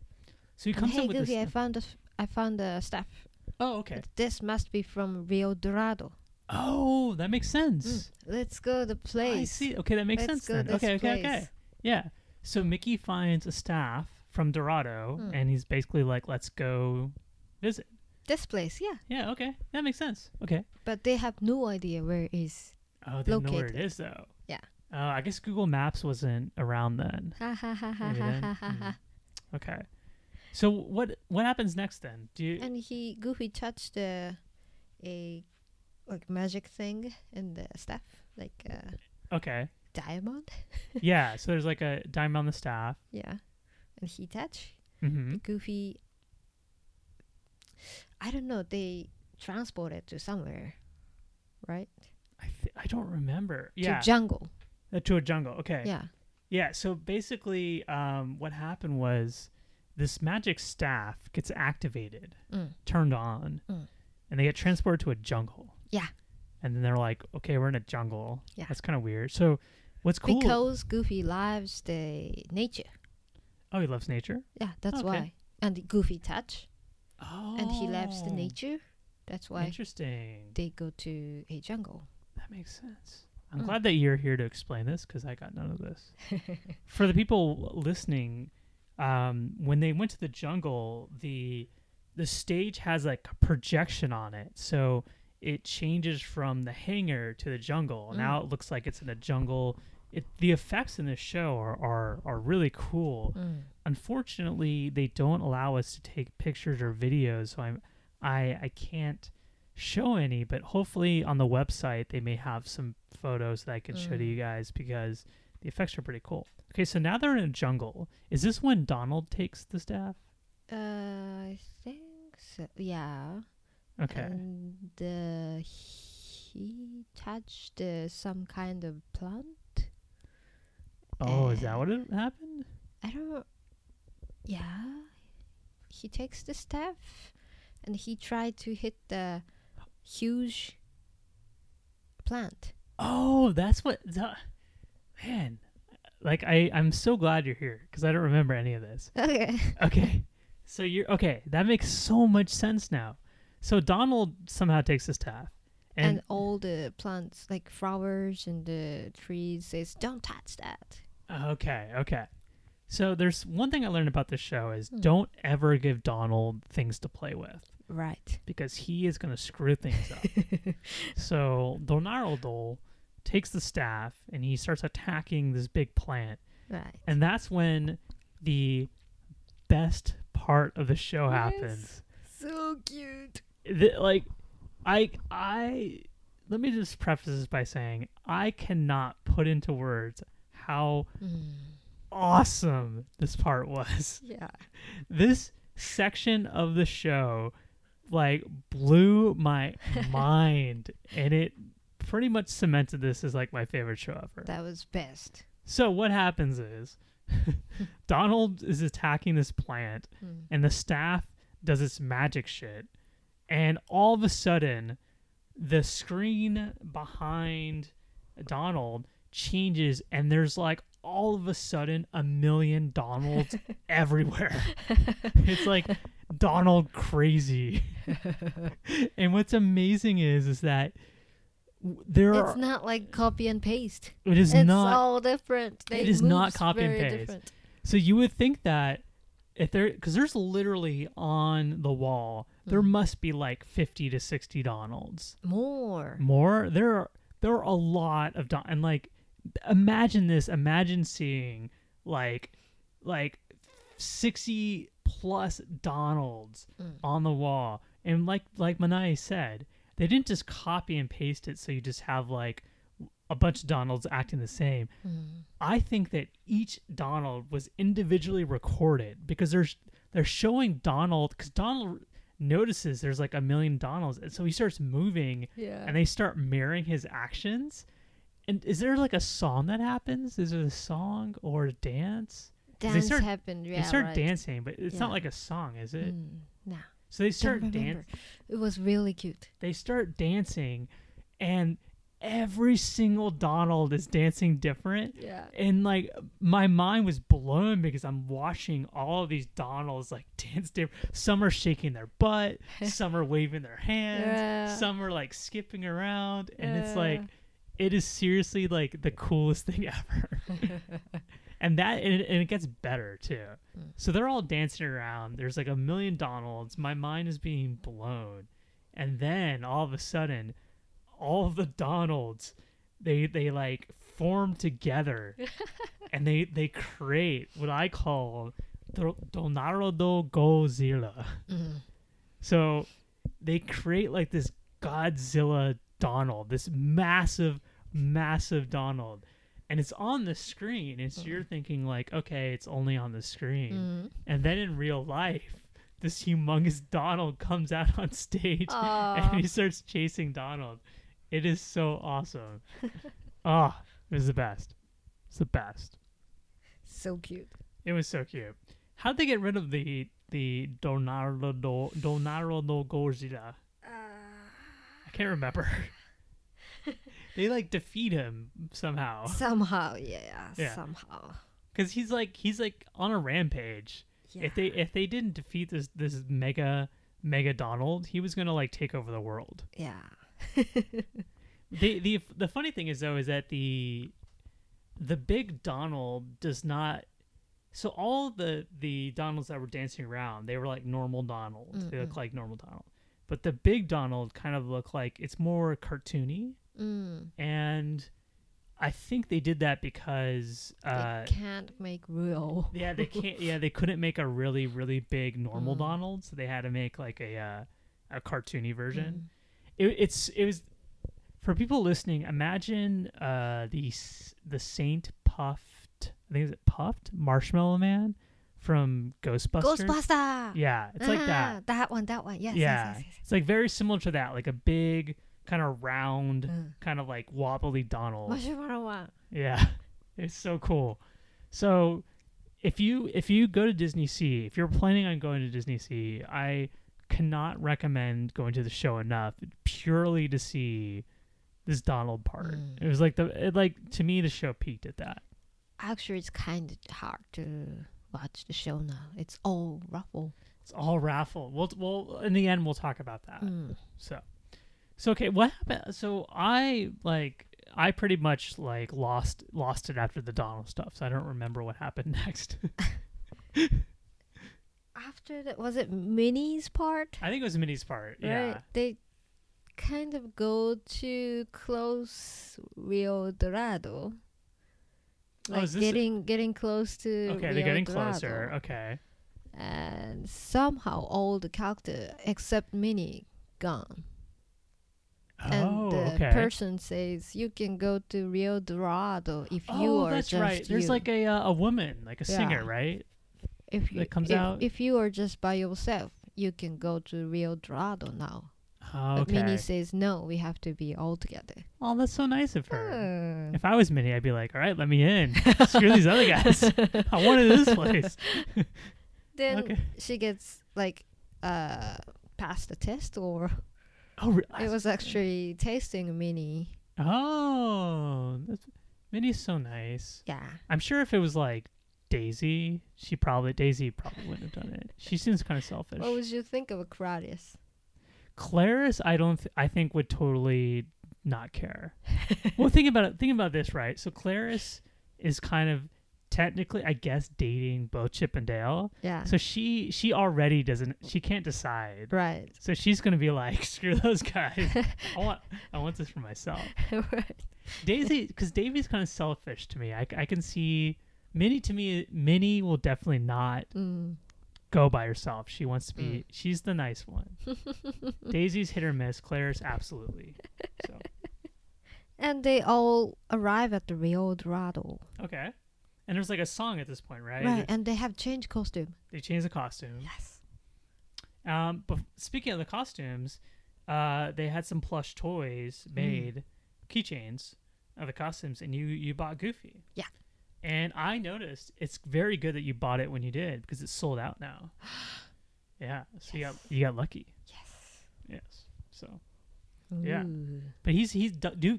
so he And comes hey, in with Goofy, I found f- I found the staff. Oh, okay. This must be from Rio Dorado. Oh, that makes sense. Mm, Let's go to the place. I see. Okay, that makes Let's sense then. Okay, okay, okay. Yeah. So Mickey finds a staff from Dorado, Mm. and he's basically like, "Let's go visit." This place, yeah. Yeah. Okay, that makes sense. Okay. But they have no idea where is. Oh, they know where it is though. Yeah. Oh, I guess Google Maps wasn't around then. Ha ha ha ha ha ha ha Mm. ha. Okay. So what what happens next then? Do you? And he Goofy touched the a like magic thing in the staff, like a Okay. diamond. yeah. So there's like a diamond on the staff. Yeah. And he touched Mm-hmm. Goofy. I don't know. They transported to somewhere, right? I th- I don't remember. Yeah. To jungle. Uh, to a jungle. Okay. Yeah. Yeah, so basically, um, what happened was this magic staff gets activated, Mm. turned on, Mm. and they get transported to a jungle. Yeah. And then they're like, okay, we're in a jungle. Yeah. That's kind of weird. So, what's cool? Because Goofy loves the nature. oh, he loves nature. Yeah, that's Okay. why. And the Goofy touch, Oh. and he loves the nature. That's why Interesting. they go to a jungle. That makes sense. I'm Mm. glad that you're here to explain this because I got none of this. For the people listening, um, when they went to the jungle, the the stage has like a projection on it, so it changes from the hangar to the jungle. Mm. Now it looks like it's in a jungle. It the effects in this show are are, are really cool. Mm. Unfortunately, they don't allow us to take pictures or videos, so I'm I I can't show any. But hopefully on the website they may have some photos that I can show to Mm. you guys because the effects are pretty cool. Okay, so now they're in a jungle. Is this when Donald takes the staff? Uh, I think so. Yeah. Okay. And uh, he touched uh, some kind of plant. oh, is that what it happened? I don't. Yeah. He takes the staff, and he tried to hit the huge plant. Oh, that's what. The, man, like I I'm so glad you're here because I don't remember any of this. Okay. Okay. So you're okay. That makes so much sense now. So Donald somehow takes the staff, And, and, all the plants, like flowers and the trees, says, "Don't touch that." okay, okay. So there's one thing I learned about this show is Hmm. don't ever give Donald things to play with Right. because he is gonna screw things up. so Donaldo takes the staff and he starts attacking this big plant, right. and that's when the best part of the show happens. So cute. the, like i i let me just preface this by saying i cannot put into words how mm. awesome this part was Yeah. this section of the show like blew my mind and it pretty much cemented this as like my favorite show ever That was best. so what happens is donald is attacking this plant Mm. and the staff does its magic shit and all of a sudden the screen behind donald changes and there's like all of a sudden a million donalds everywhere it's like donald crazy and what's amazing is is that there it's are. not like copy and paste. It is it's not. all different. They It is not copy and paste. different. So you would think that if there, because there's literally on the wall, there Mm. must be like 50 to 60 Donalds. More. More. There are there are a lot of Don, and like imagine this. Imagine seeing like like 60 plus Donalds Mm. on the wall, and like like Manae said, they didn't just copy and paste it, so you just have like a bunch of Donalds acting the same. Mm. I think that each Donald was individually recorded because there's they're showing Donald because Donald notices there's like a million Donalds, and so he starts moving, Yeah. and they start mirroring his actions. And is there like a song that happens? Is it a song or a dance? Dance start- happened. Yeah. they start right. dancing, but it's not like a song, is it? Mm. Nah. So they start dancing. It was really cute. They start dancing, and every single Donald is dancing different. Yeah. and like my mind was blown because I'm watching all these Donalds like dance different. Some are shaking their butt, some are waving their hands, Yeah. some are like skipping around, and it's like it is seriously like the coolest thing ever. And that and it, and it gets better too. Mm. So they're all dancing around. There's like a million Donalds. My mind is being blown, and then all of a sudden, all of the Donalds, they they like form together, and they they create what I call the Donardo Godzilla. Mm. So they create like this Godzilla Donald, this massive, massive Donald. And it's on the screen. And so you're mm. thinking like, okay, it's only on the screen. Mm. And then in real life, this humongous Donald comes out on stage and he starts chasing Donald. It is so awesome. oh, it was the best. It's the best. so cute. It was so cute. How'd they get rid of the the Donardo Donardo Godzilla? Uh. I can't remember. they like defeat him somehow Somehow, yeah, Yeah. Somehow. because he's like he's like on a rampage. Yeah. If they if they didn't defeat this this mega mega Donald, he was gonna like take over the world. yeah. the the the funny thing is though is that the the big Donald does not. So all the the Donalds that were dancing around, they were like normal Donalds. They look like normal Donald, but the big Donald kind of look like it's more cartoony, Mm. and I think they did that because uh, they can't make real. yeah they can't yeah they couldn't make a really really big normal Mm. Donald, so they had to make like a uh, a cartoony version Mm. it, it's it was for people listening. Imagine uh, the the Stay Puft. I think is it Puft Marshmallow Man from Ghostbusters. Ghostbuster. Yeah, it's like Ah, that. That one. That one. Yes. yeah, Yes. Yes. yes. it's like very similar to that, like a big kind of round, Mm. kind of like wobbly Donald. Yeah, it's so cool. So if you if you go to DisneySea, if you're planning on going to DisneySea, I cannot recommend going to the show enough purely to see this Donald part. Mm. It was like the it like to me the show peaked at that. Actually, it's kind of hard to watch the show now. It's all raffle. It's all raffle. We'll we'll in the end we'll talk about that. Mm. So so okay, what happened? So I like I pretty much like lost lost it after the Donald stuff. So I don't remember what happened next. After that, was it Minnie's part? I think it was Minnie's part. Yeah. They kind of go to close Rio Dorado. Oh, Like is this- getting getting close to Okay, Rio they're getting Dorado. closer. Okay. And somehow all the character except Minnie gone. And oh, the okay. person says you can go to Rio Dorado if you oh, are that's just right. There's like a uh, a woman, like a singer, right? if you that comes if, out. if you are just by yourself, you can go to Rio Dorado now. Oh, But Minnie says no, we have to be all together. Oh, that's so nice of her. Hmm. If I was Minnie, I'd be like, "All right, let me in. Screw these other guys. I wanted this place." then okay. she gets like uh passed the test or Oh, re- it was actually tasting Minnie. Oh, that's, Minnie's so nice. Yeah. I'm sure if it was like Daisy, she probably Daisy probably wouldn't have done it. She seems kind of selfish. What would you think of a Clarice? Clarice, I don't. Th- I think would totally not care. well, think about it. Think about this, right? So Clarice is kind of technically, I guess, dating both Chip and Dale. Yeah. So she she already doesn't. She can't decide. right. So she's gonna be like, screw those guys. I want I want this for myself. right. Daisy, because Daisy's kind of selfish to me. I, I can see Minnie to me. Minnie will definitely not Mm. go by herself. She wants to be. Mm. She's the nice one. Daisy's hit or miss. Claire's absolutely. So And they all arrive at the Rio Dorado. okay. And there's like a song at this point, right? Right. And they have changed costume. They change the costume. Yes. Um, but speaking of the costumes, uh, they had some plush toys Mm. made, keychains of the costumes, and you you bought Goofy. Yeah. And I noticed it's very good that you bought it when you did because it's sold out now. yeah. So you got you got lucky. Yes. Yes. So, Yeah. But he's he's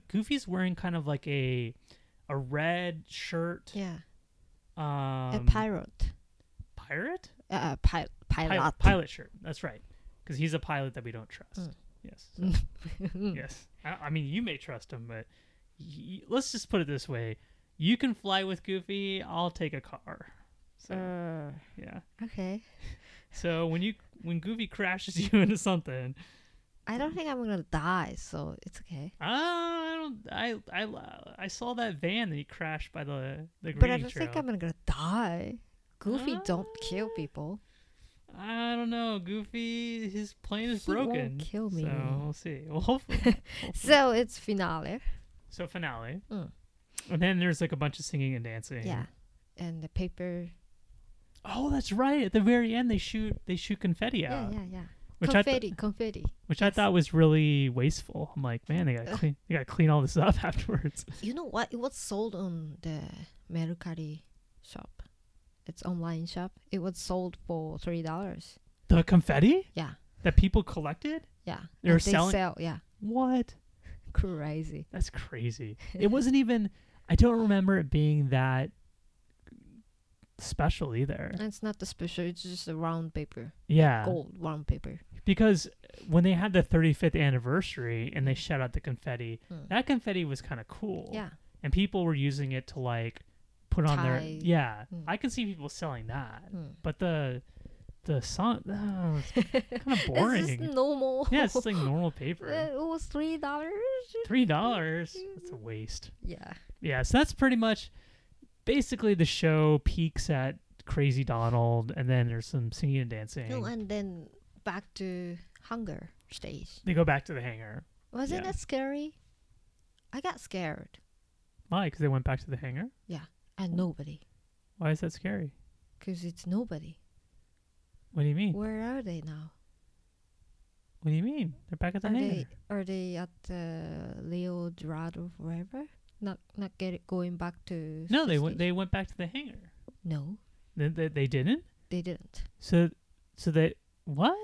Goofy's wearing kind of like a a red shirt. Yeah. Um, a pirate. pirate. Uh, pi- pilot. Pilot, pilot shirt. That's right. Because he's a pilot that we don't trust. Mm. Yes. so- yes. I, I mean, you may trust him, but y- let's just put it this way: you can fly with Goofy. I'll take a car. So Uh, yeah. okay. So when you when Goofy crashes you into something, I don't think I'm gonna die, so it's okay. I don't. I I I saw that van that he crashed by the the But I don't trail. think I'm gonna die. Goofy don't kill people. I don't know. Goofy, his plane is He won't broken. kill me. So we'll see. Well, hopefully. hopefully. So it's finale. So finale, Mm. and then there's like a bunch of singing and dancing. Yeah. And the paper. Oh, that's right. At the very end, they shoot they shoot confetti Yeah, out, Yeah, yeah, yeah. Which I th- confetti, confetti. which I thought was really wasteful. I'm like, man, they gotta clean they gotta clean all this up afterwards. You know what? It was sold on the Mercari shop. It's online shop. It was sold for three dollars. The confetti Yeah, that people collected. yeah. They were selling- Sell, yeah, What? crazy. That's crazy. it wasn't even. I don't remember it being that special either. It's not the special. It's just a round paper, Yeah, gold round paper. Because when they had the 35th anniversary and they shot out the confetti, Mm. that confetti was kind of cool. Yeah, and people were using it to like put on their yeah. Mm. I can see people selling that, Mm. but the the song oh, it's kind of boring. It's just normal. yeah, it's just like normal paper. it was three dollars. Three dollars. That's a waste. Yeah. Yeah, so that's pretty much basically the show peaks at Crazy Donald, and then there's some singing and dancing. No, and then back to hunger stage. they go back to the hangar. Wasn't Yeah. it scary? I got scared, Why? Because they went back to the hangar. Yeah, and nobody, Why is that scary? because it's nobody. What do you mean? Where are they now? What do you mean? They're back at the Are hangar. they are they at the Rio Dorado forever? Not not get going back to no, the they went. They went back to the hangar. no They, they, they didn't. they didn't. So so they what?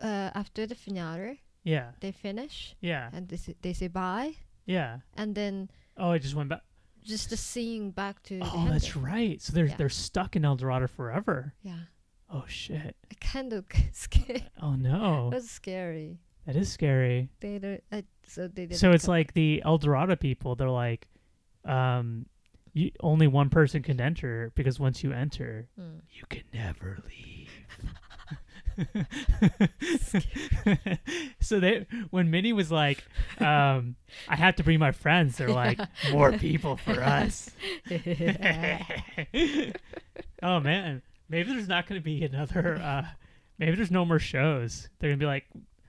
Uh, after the finale, Yeah. they finish Yeah. and they say, they say bye, Yeah. and then Oh, it just went back. just the scene back to Oh, that's right. So they're Yeah. they're stuck in El Dorado forever. Yeah, Oh shit. I kind of scared. Oh no. Was scary. That is scary. They don't. Uh, so they So it's like the El Dorado people. They're like, um, you only one person can enter because once you enter, Mm. you can never leave. so they when Minnie was like, um, I have to bring my friends, they're like, more people for us. oh man, maybe there's not going to be another. Uh, maybe there's no more shows. They're gonna be like,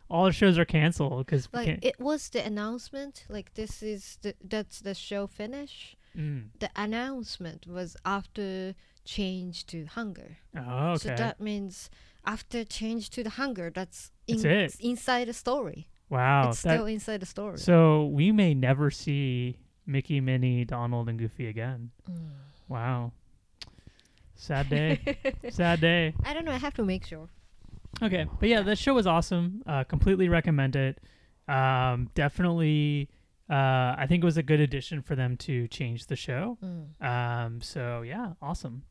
all the shows are canceled because like it was the announcement. Like this is the that's the show finish. Mm. The announcement was after change to hunger. Oh, okay. So that means after change to the hunger, that's, That's it. inside the story. wow. it's that- still inside the story. so we may never see Mickey, Minnie, Donald, and Goofy again. Mm. Wow. Sad day. Sad day. I don't know. I have to make sure. Okay, but yeah, that show was awesome. Uh, completely recommend it. Um, definitely, uh, I think it was a good addition for them to change the show. Mm. Um, so yeah, awesome.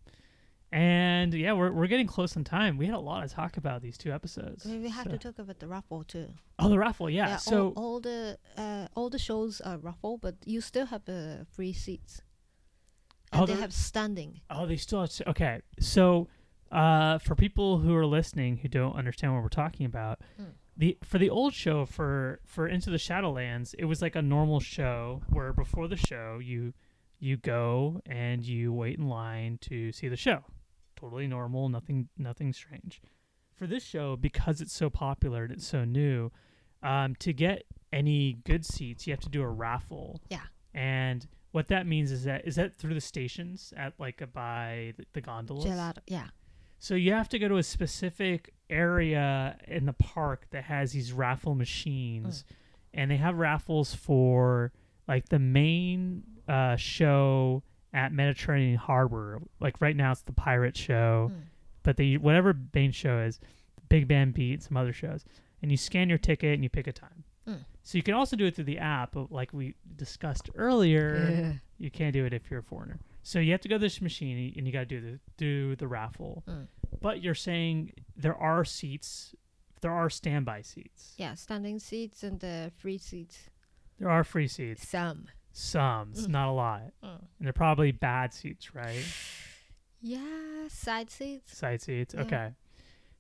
And yeah, we're we're getting close on time. We had a lot to talk about these two episodes. We we have So- to talk about the raffle too. Oh, the raffle, yeah. so all, all the uh, all the shows are raffle, but you still have uh, free seats. Oh, And they have standing. Oh, they still have okay. So, uh, for people who are listening who don't understand what we're talking about, Mm. the for the old show for for Into the Shadowlands, it was like a normal show where before the show you you go and you wait in line to see the show. Totally normal, nothing nothing strange. For this show, because it's so popular and it's so new, um, to get any good seats, you have to do a raffle. Yeah. And what that means is that is that through the stations at like uh, by the, the gondolas. Gelato. Yeah. So you have to go to a specific area in the park that has these raffle machines, and they have raffles for like the main uh, show at Mediterranean Harbor. Like right now, it's the pirate show, Mm. but they whatever main show is, Big Band Beat, some other shows, and you scan your ticket and you pick a time. Mm. So you can also do it through the app, but like we discussed earlier, Yeah. you can't do it if you're a foreigner. So you have to go to this machine and you got to do the do the raffle. Mm. But you're saying there are seats, there are standby seats. Yeah, standing seats and the free seats. There are free seats. Some. Some, it's Mm. not a lot, Mm. and they're probably bad seats, right? Yeah, side seats. Side seats. Yeah. Okay.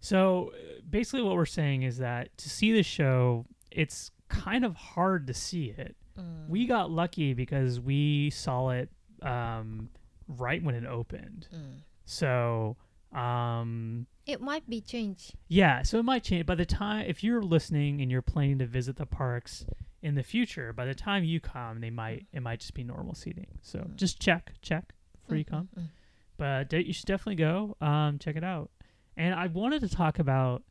So uh, basically, what we're saying is that to see the show, it's kind of hard to see it. Mm. We got lucky because we saw it um, right when it opened. Mm. So um, It might be changed. Yeah, so it might change by the time if you're listening and you're planning to visit the parks in the future. By the time you come, they might it might just be normal seating. So Mm. just check check before you come. mm, mm. But de- you should definitely go um, check it out. And I wanted to talk about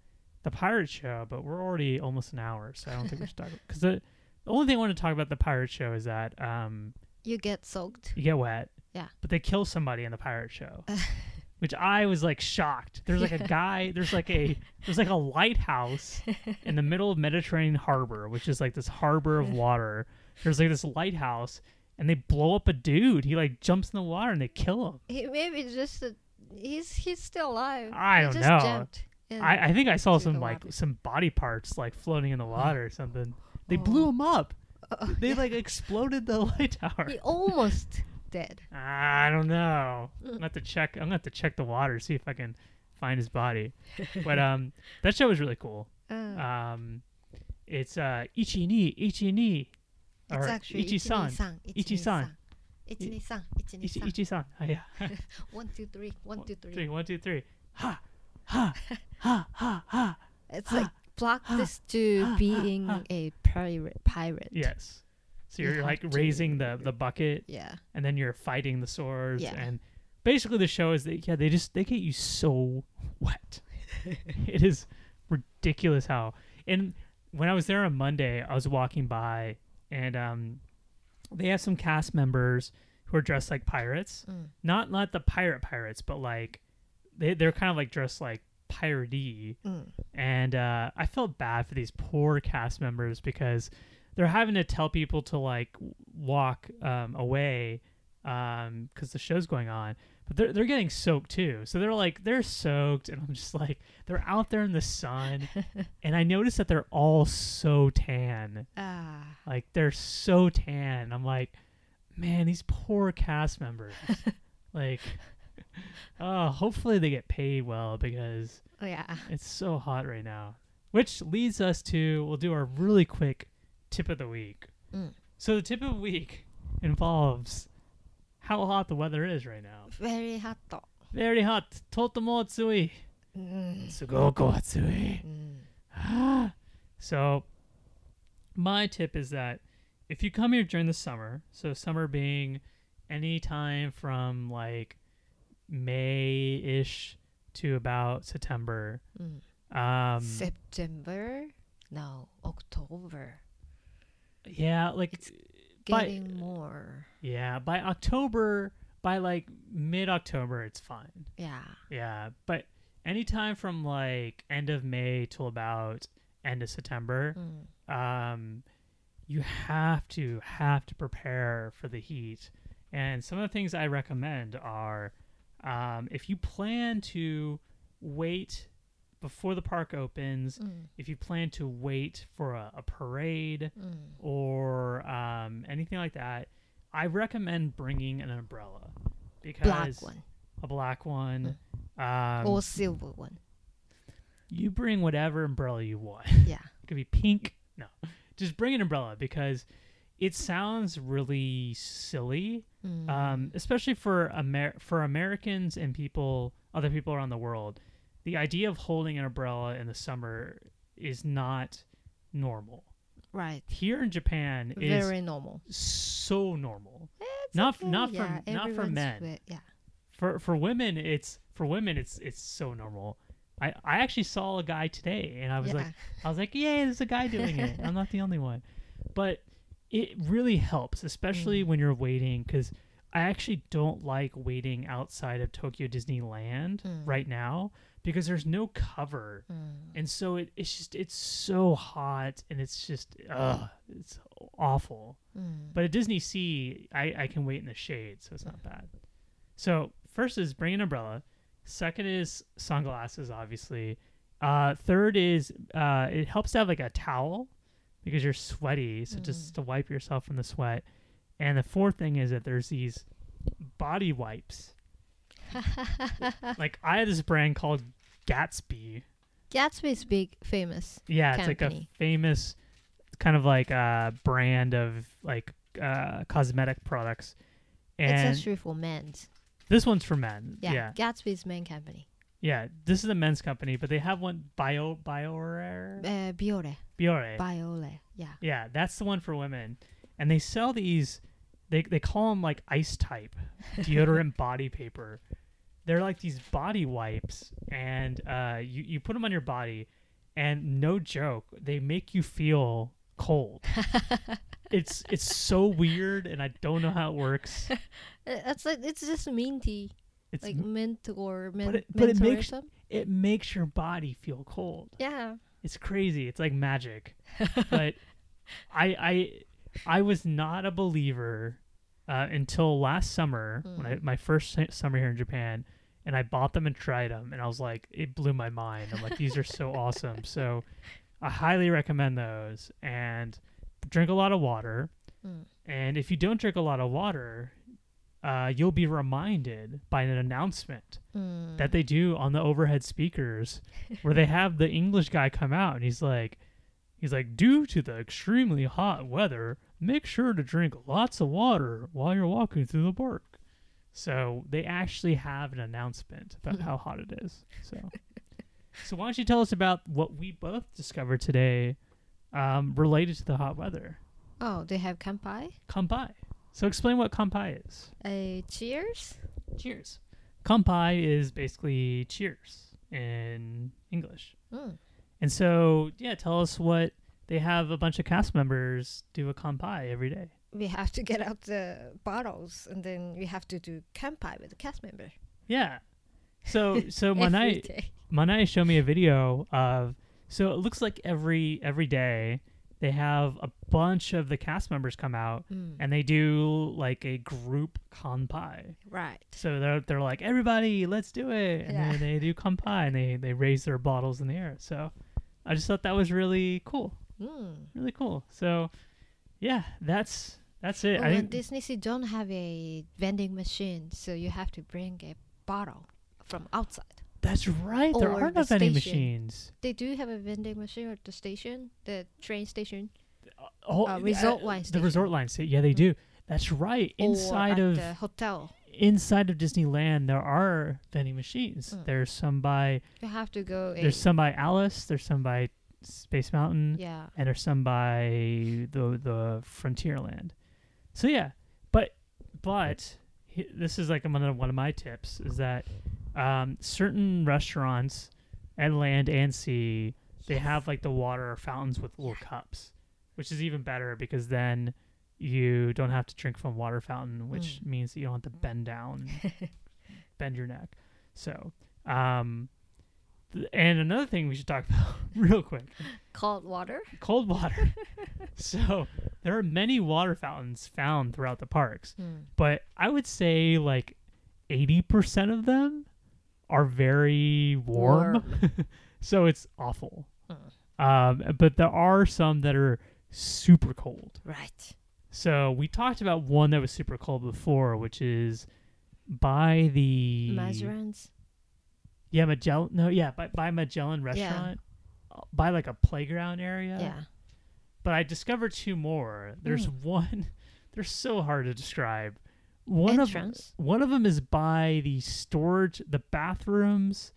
the pirate show, but we're already almost an hour, so I don't think we should talk because the, the only thing I want to talk about the pirate show is that um, You get soaked. you get wet. Yeah. But they kill somebody in the pirate show. which I was like shocked. There's like a guy, there's like a there's like a lighthouse in the middle of Mediterranean harbor, which is like this harbor of water. There's like this lighthouse and they blow up a dude. He like jumps in the water and they kill him. He maybe just a, he's he's still alive. I don't know. I, I think I saw some like water. some body parts like floating in the water or something. They oh. blew Oh. him up. They like exploded the light tower. he almost dead. I don't know. I'm gonna have to check. I'm gonna have to check the water see if I can find his body. But um, that show was really cool. Uh, Um, it's uh Ichi ni Ichi ni, it's or actually Ichi-san. Ichi-san. Ichi-san. Ichi-san. Ichi Ichi-san. Ichi san. Oh, yeah. One, two, three. One, two, three. Three. One two three. Ha ha ha ha ha. It's like block this to being a pirate. Pirate. Yes. So You you're have like raising the the bucket, Yeah. and then you're fighting the swords, Yeah. and basically the show is that yeah they just they get you so wet. it is ridiculous how and when I was there on Monday, I was walking by and um they have some cast members who are dressed like pirates. Mm. Not not the pirate pirates, but like they they're kind of like dressed like piratey. Mm. And uh I felt bad for these poor cast members because they're having to tell people to like walk um away um cuz the show's going on but they're they're getting soaked too. So they're like they're soaked, and I'm just like they're out there in the sun, and I notice that they're all so tan, Ah. like they're so tan. I'm like, man, these poor cast members, like, oh, hopefully they get paid well because Oh yeah. it's so hot right now. Which leads us to we'll do our really quick tip of the week. Mm. So the tip of the week involves how hot the weather is right now. Very hot. Very hot. Totemo atsui. Mm. Sugoku atsui. Mm. so my tip is that if you come here during the summer, so summer being any time from like May ish to about September. Mm. Um September? No, October. Yeah, like It's by Getting more. yeah, by October, by like mid October it's fine. Yeah. Yeah, but anytime from like end of May till about end of September, Mm. um, you have to have to prepare for the heat. And some of the things I recommend are um, if you plan to wait before the park opens, Mm, if you plan to wait for a, a parade mm. or um, anything like that, I recommend bringing an umbrella because Black one a black one. Um, or silver one. you bring whatever umbrella you want. Yeah. It could be pink. No, just bring an umbrella because it sounds really silly, Mm. um, especially for Amer- for Americans and people, other people around the world. The idea of holding an umbrella in the summer is not normal. right. Here in Japan, is Very normal. so normal. It's Not- okay, not for- yeah, not for men. wear- yeah. For for women, it's for women, it's it's so normal. I, I actually saw a guy today, and I was yeah. like, I was like, yay, there's a guy doing it. I'm not the only one. But it really helps, especially Mm. when you're waiting, because I actually don't like waiting outside of Tokyo Disneyland Mm. right now because there's no cover. Mm. And so it, it's just, it's so hot and it's just, ugh, it's awful. Mm. But at DisneySea, I, I can wait in the shade, so it's not bad. So first is bring an umbrella. Second is sunglasses, obviously. Uh, third is uh, it helps to have like a towel because you're sweaty, so just to wipe yourself from the sweat. And the fourth thing is that there's these body wipes. like I have this brand called Gatsby. Gatsby's big, famous. Yeah, it's like a famous kind of like uh brand of like uh cosmetic products. And it's actually for men. this one's for men. Yeah. Yeah. Gatsby's main company. Yeah. This is a men's company, but they have one bio biorare Uh, Biore. Biore. Biole. Yeah. yeah, that's the one for women. And they sell these they they call them like ice type deodorant body paper. They're like these body wipes and uh you you put them on your body and no joke, they make you feel cold. it's it's so weird and I don't know how it works. It's like it's just minty, It's like mint or mint, it- but it mint or makes- it makes your body feel cold. Yeah. It's crazy. It's like magic. but I I I was not a believer uh, until last summer when I, Mm. my first summer here in Japan, and I bought them and tried them, and I was like, it blew my mind. I'm like, these are so awesome. So I highly recommend those. And drink a lot of water. Mm. And if you don't drink a lot of water, uh, you'll be reminded by an announcement Mm. that they do on the overhead speakers where they have the English guy come out and he's like he's like due to the extremely hot weather make sure to drink lots of water while you're walking through the park. So they actually have an announcement about how hot it is so. So why don't you tell us about what we both discovered today um, related to the hot weather? Oh, they have kampai. kampai so explain what kampai is. A cheers. cheers. Kampai is basically cheers in english. Mm. And so, yeah, tell us what they have a bunch of cast members do a kampai every day. We have to get out the bottles, and then we have to do kampai with the cast member. Yeah. So so Manae. Manae showed me a video of so it looks like every every day they have a bunch of the cast members come out Mm. and they do like a group kampai. Right. So they're they're like everybody, let's do it, and Yeah. then they do kampai and they they raise their bottles in the air. So I just thought that was really cool. Mm. really cool. So, yeah, that's that's it. Well, I think DisneySea don't have a vending machine, so you have to bring a bottle from outside. that's right. There are no the vending machines. They do have a vending machine at the station, the train station, Oh, Uh, resort line The station. resort line. Yeah, they do. That's right. Inside of the hotel. Inside of Disneyland, there are vending machines. Mm. There's some by You have to go. There's some by Alice. There's some by Space Mountain. yeah. and there's some by the the Frontierland. So yeah, but but he- this is like one of one of my tips is that um, certain restaurants at land and sea they have like the water fountains with little cups, which is even better because then you don't have to drink from water fountain, which means that you don't have to bend down, bend your neck. So, um, th- and another thing we should talk about real quick Cold water. cold water. so there are many water fountains found throughout the parks, Mm. but I would say like 80% of them are very warm. so it's awful. Um, but there are some that are super cold. Right. So we talked about one that was super cold before, which is by the Mazarans. Yeah, Magellan. No, yeah, by by Magellan restaurant, uh, by like a playground area. Yeah. But I discovered two more. There's Mm. one. They're so hard to describe. One Entrance. of one of them is by the storage, the bathrooms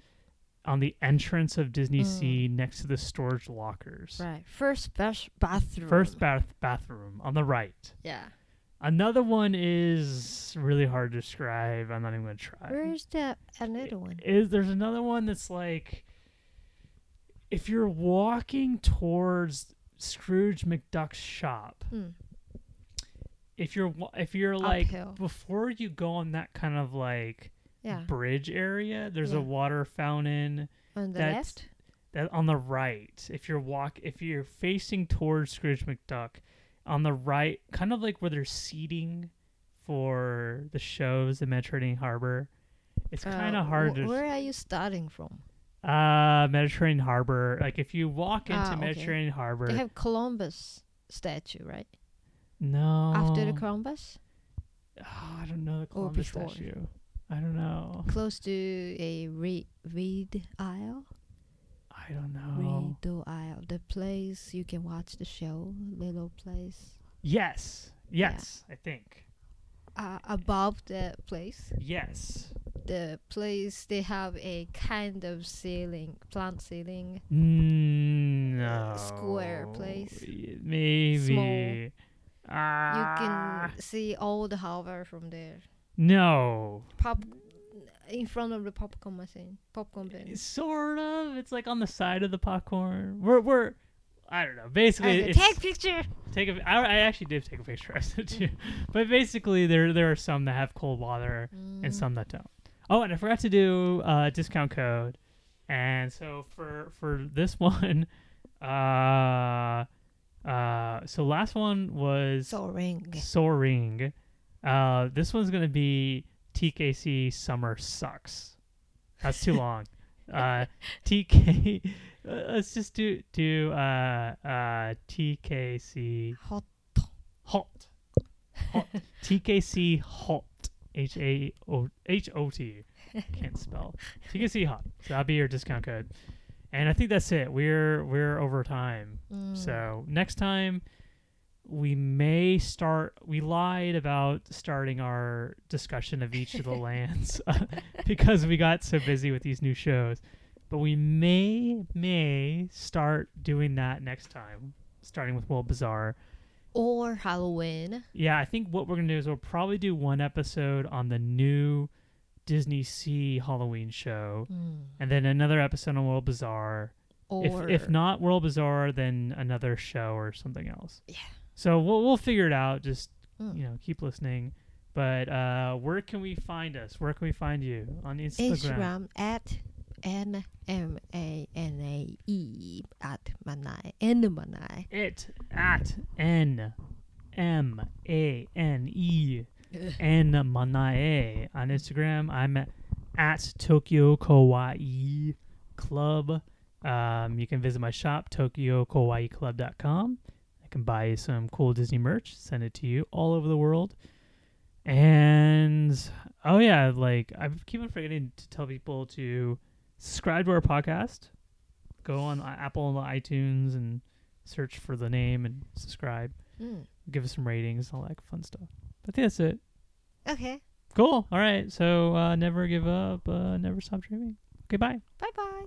on the entrance of Disney Mm. Sea next to the storage lockers. Right. First bath- bathroom. First bath bathroom on the right. Yeah. Another one is really hard to describe. I'm not even gonna try. Where's the another one? Is there's another one that's like if you're walking towards Scrooge McDuck's shop, Hmm. if you're wa- if you're like Uphill. before you go on that kind of like Yeah. bridge area, there's Yeah. a water fountain On the left. that on the right. If you're walk if you're facing towards Scrooge McDuck, on the right, kind of like where there's seating for the shows in Mediterranean Harbor. It's kind Uh, of hard wh- to Where are you starting from? Uh, Mediterranean Harbor. Like if you walk into Ah, okay. Mediterranean Harbor, They have Columbus statue, right? no. After the Columbus, oh, I don't know the Columbus statue. I don't know. close to a Lido, Lido Isle. I don't know. Lido Isle, the place you can watch the show, little place. Yes, yes, I think Uh, above the place, yes. the place they have a kind of ceiling, plant ceiling. No. square place. Maybe. You Ah. can see all the harbor from there. No. Pop in front of the popcorn machine, popcorn bin. Sort of. It's like on the side of the popcorn. We're we're. I don't know. Basically, Okay, it's, take a picture. take a. I, I actually did take a picture. I said too. But basically, there there are some that have cold water Mm. and some that don't. Oh, and I forgot to do uh, discount code, and so for for this one, uh, uh, so last one was Soarin'. Soarin'. Uh, this one's gonna be TKC summer sucks. That's too long. uh, TK. uh, let's just do do uh uh TKC Hot. hot hot TKC hot H A O H O T can't spell TKC hot. So that'll be your discount code. And I think that's it. We're we're over time. Mm. So next time we may start we lied about starting our discussion of each of the lands because we got so busy with these new shows. But we may may start doing that next time, starting with World Bazaar. Or Halloween. Yeah, I think what we're gonna do is we'll probably do one episode on the new DisneySea Halloween show, Mm. and then another episode on World Bazaar. If Or if not World Bazaar, then another show or something else. Yeah. So we'll we'll figure it out. Just Mm. you know, keep listening. But uh, where can we find us? Where can we find you on Instagram? Instagram at N M A N A E at Manae. N Manae. It at n m a n e n manae on Instagram. I'm at, at Tokyo Kawaii Club. Um, you can visit my shop, TokyoKawaiiClub.com. I can buy you some cool Disney merch, send it to you all over the world. And oh yeah, like I keep on forgetting to tell people to subscribe to our podcast. Go on Apple and iTunes and search for the name and subscribe. Mm. Give us some ratings, all that fun stuff. I think that's it. Okay. Cool. All right. So uh, never give up. Uh, never stop dreaming. Okay. Bye. Bye bye.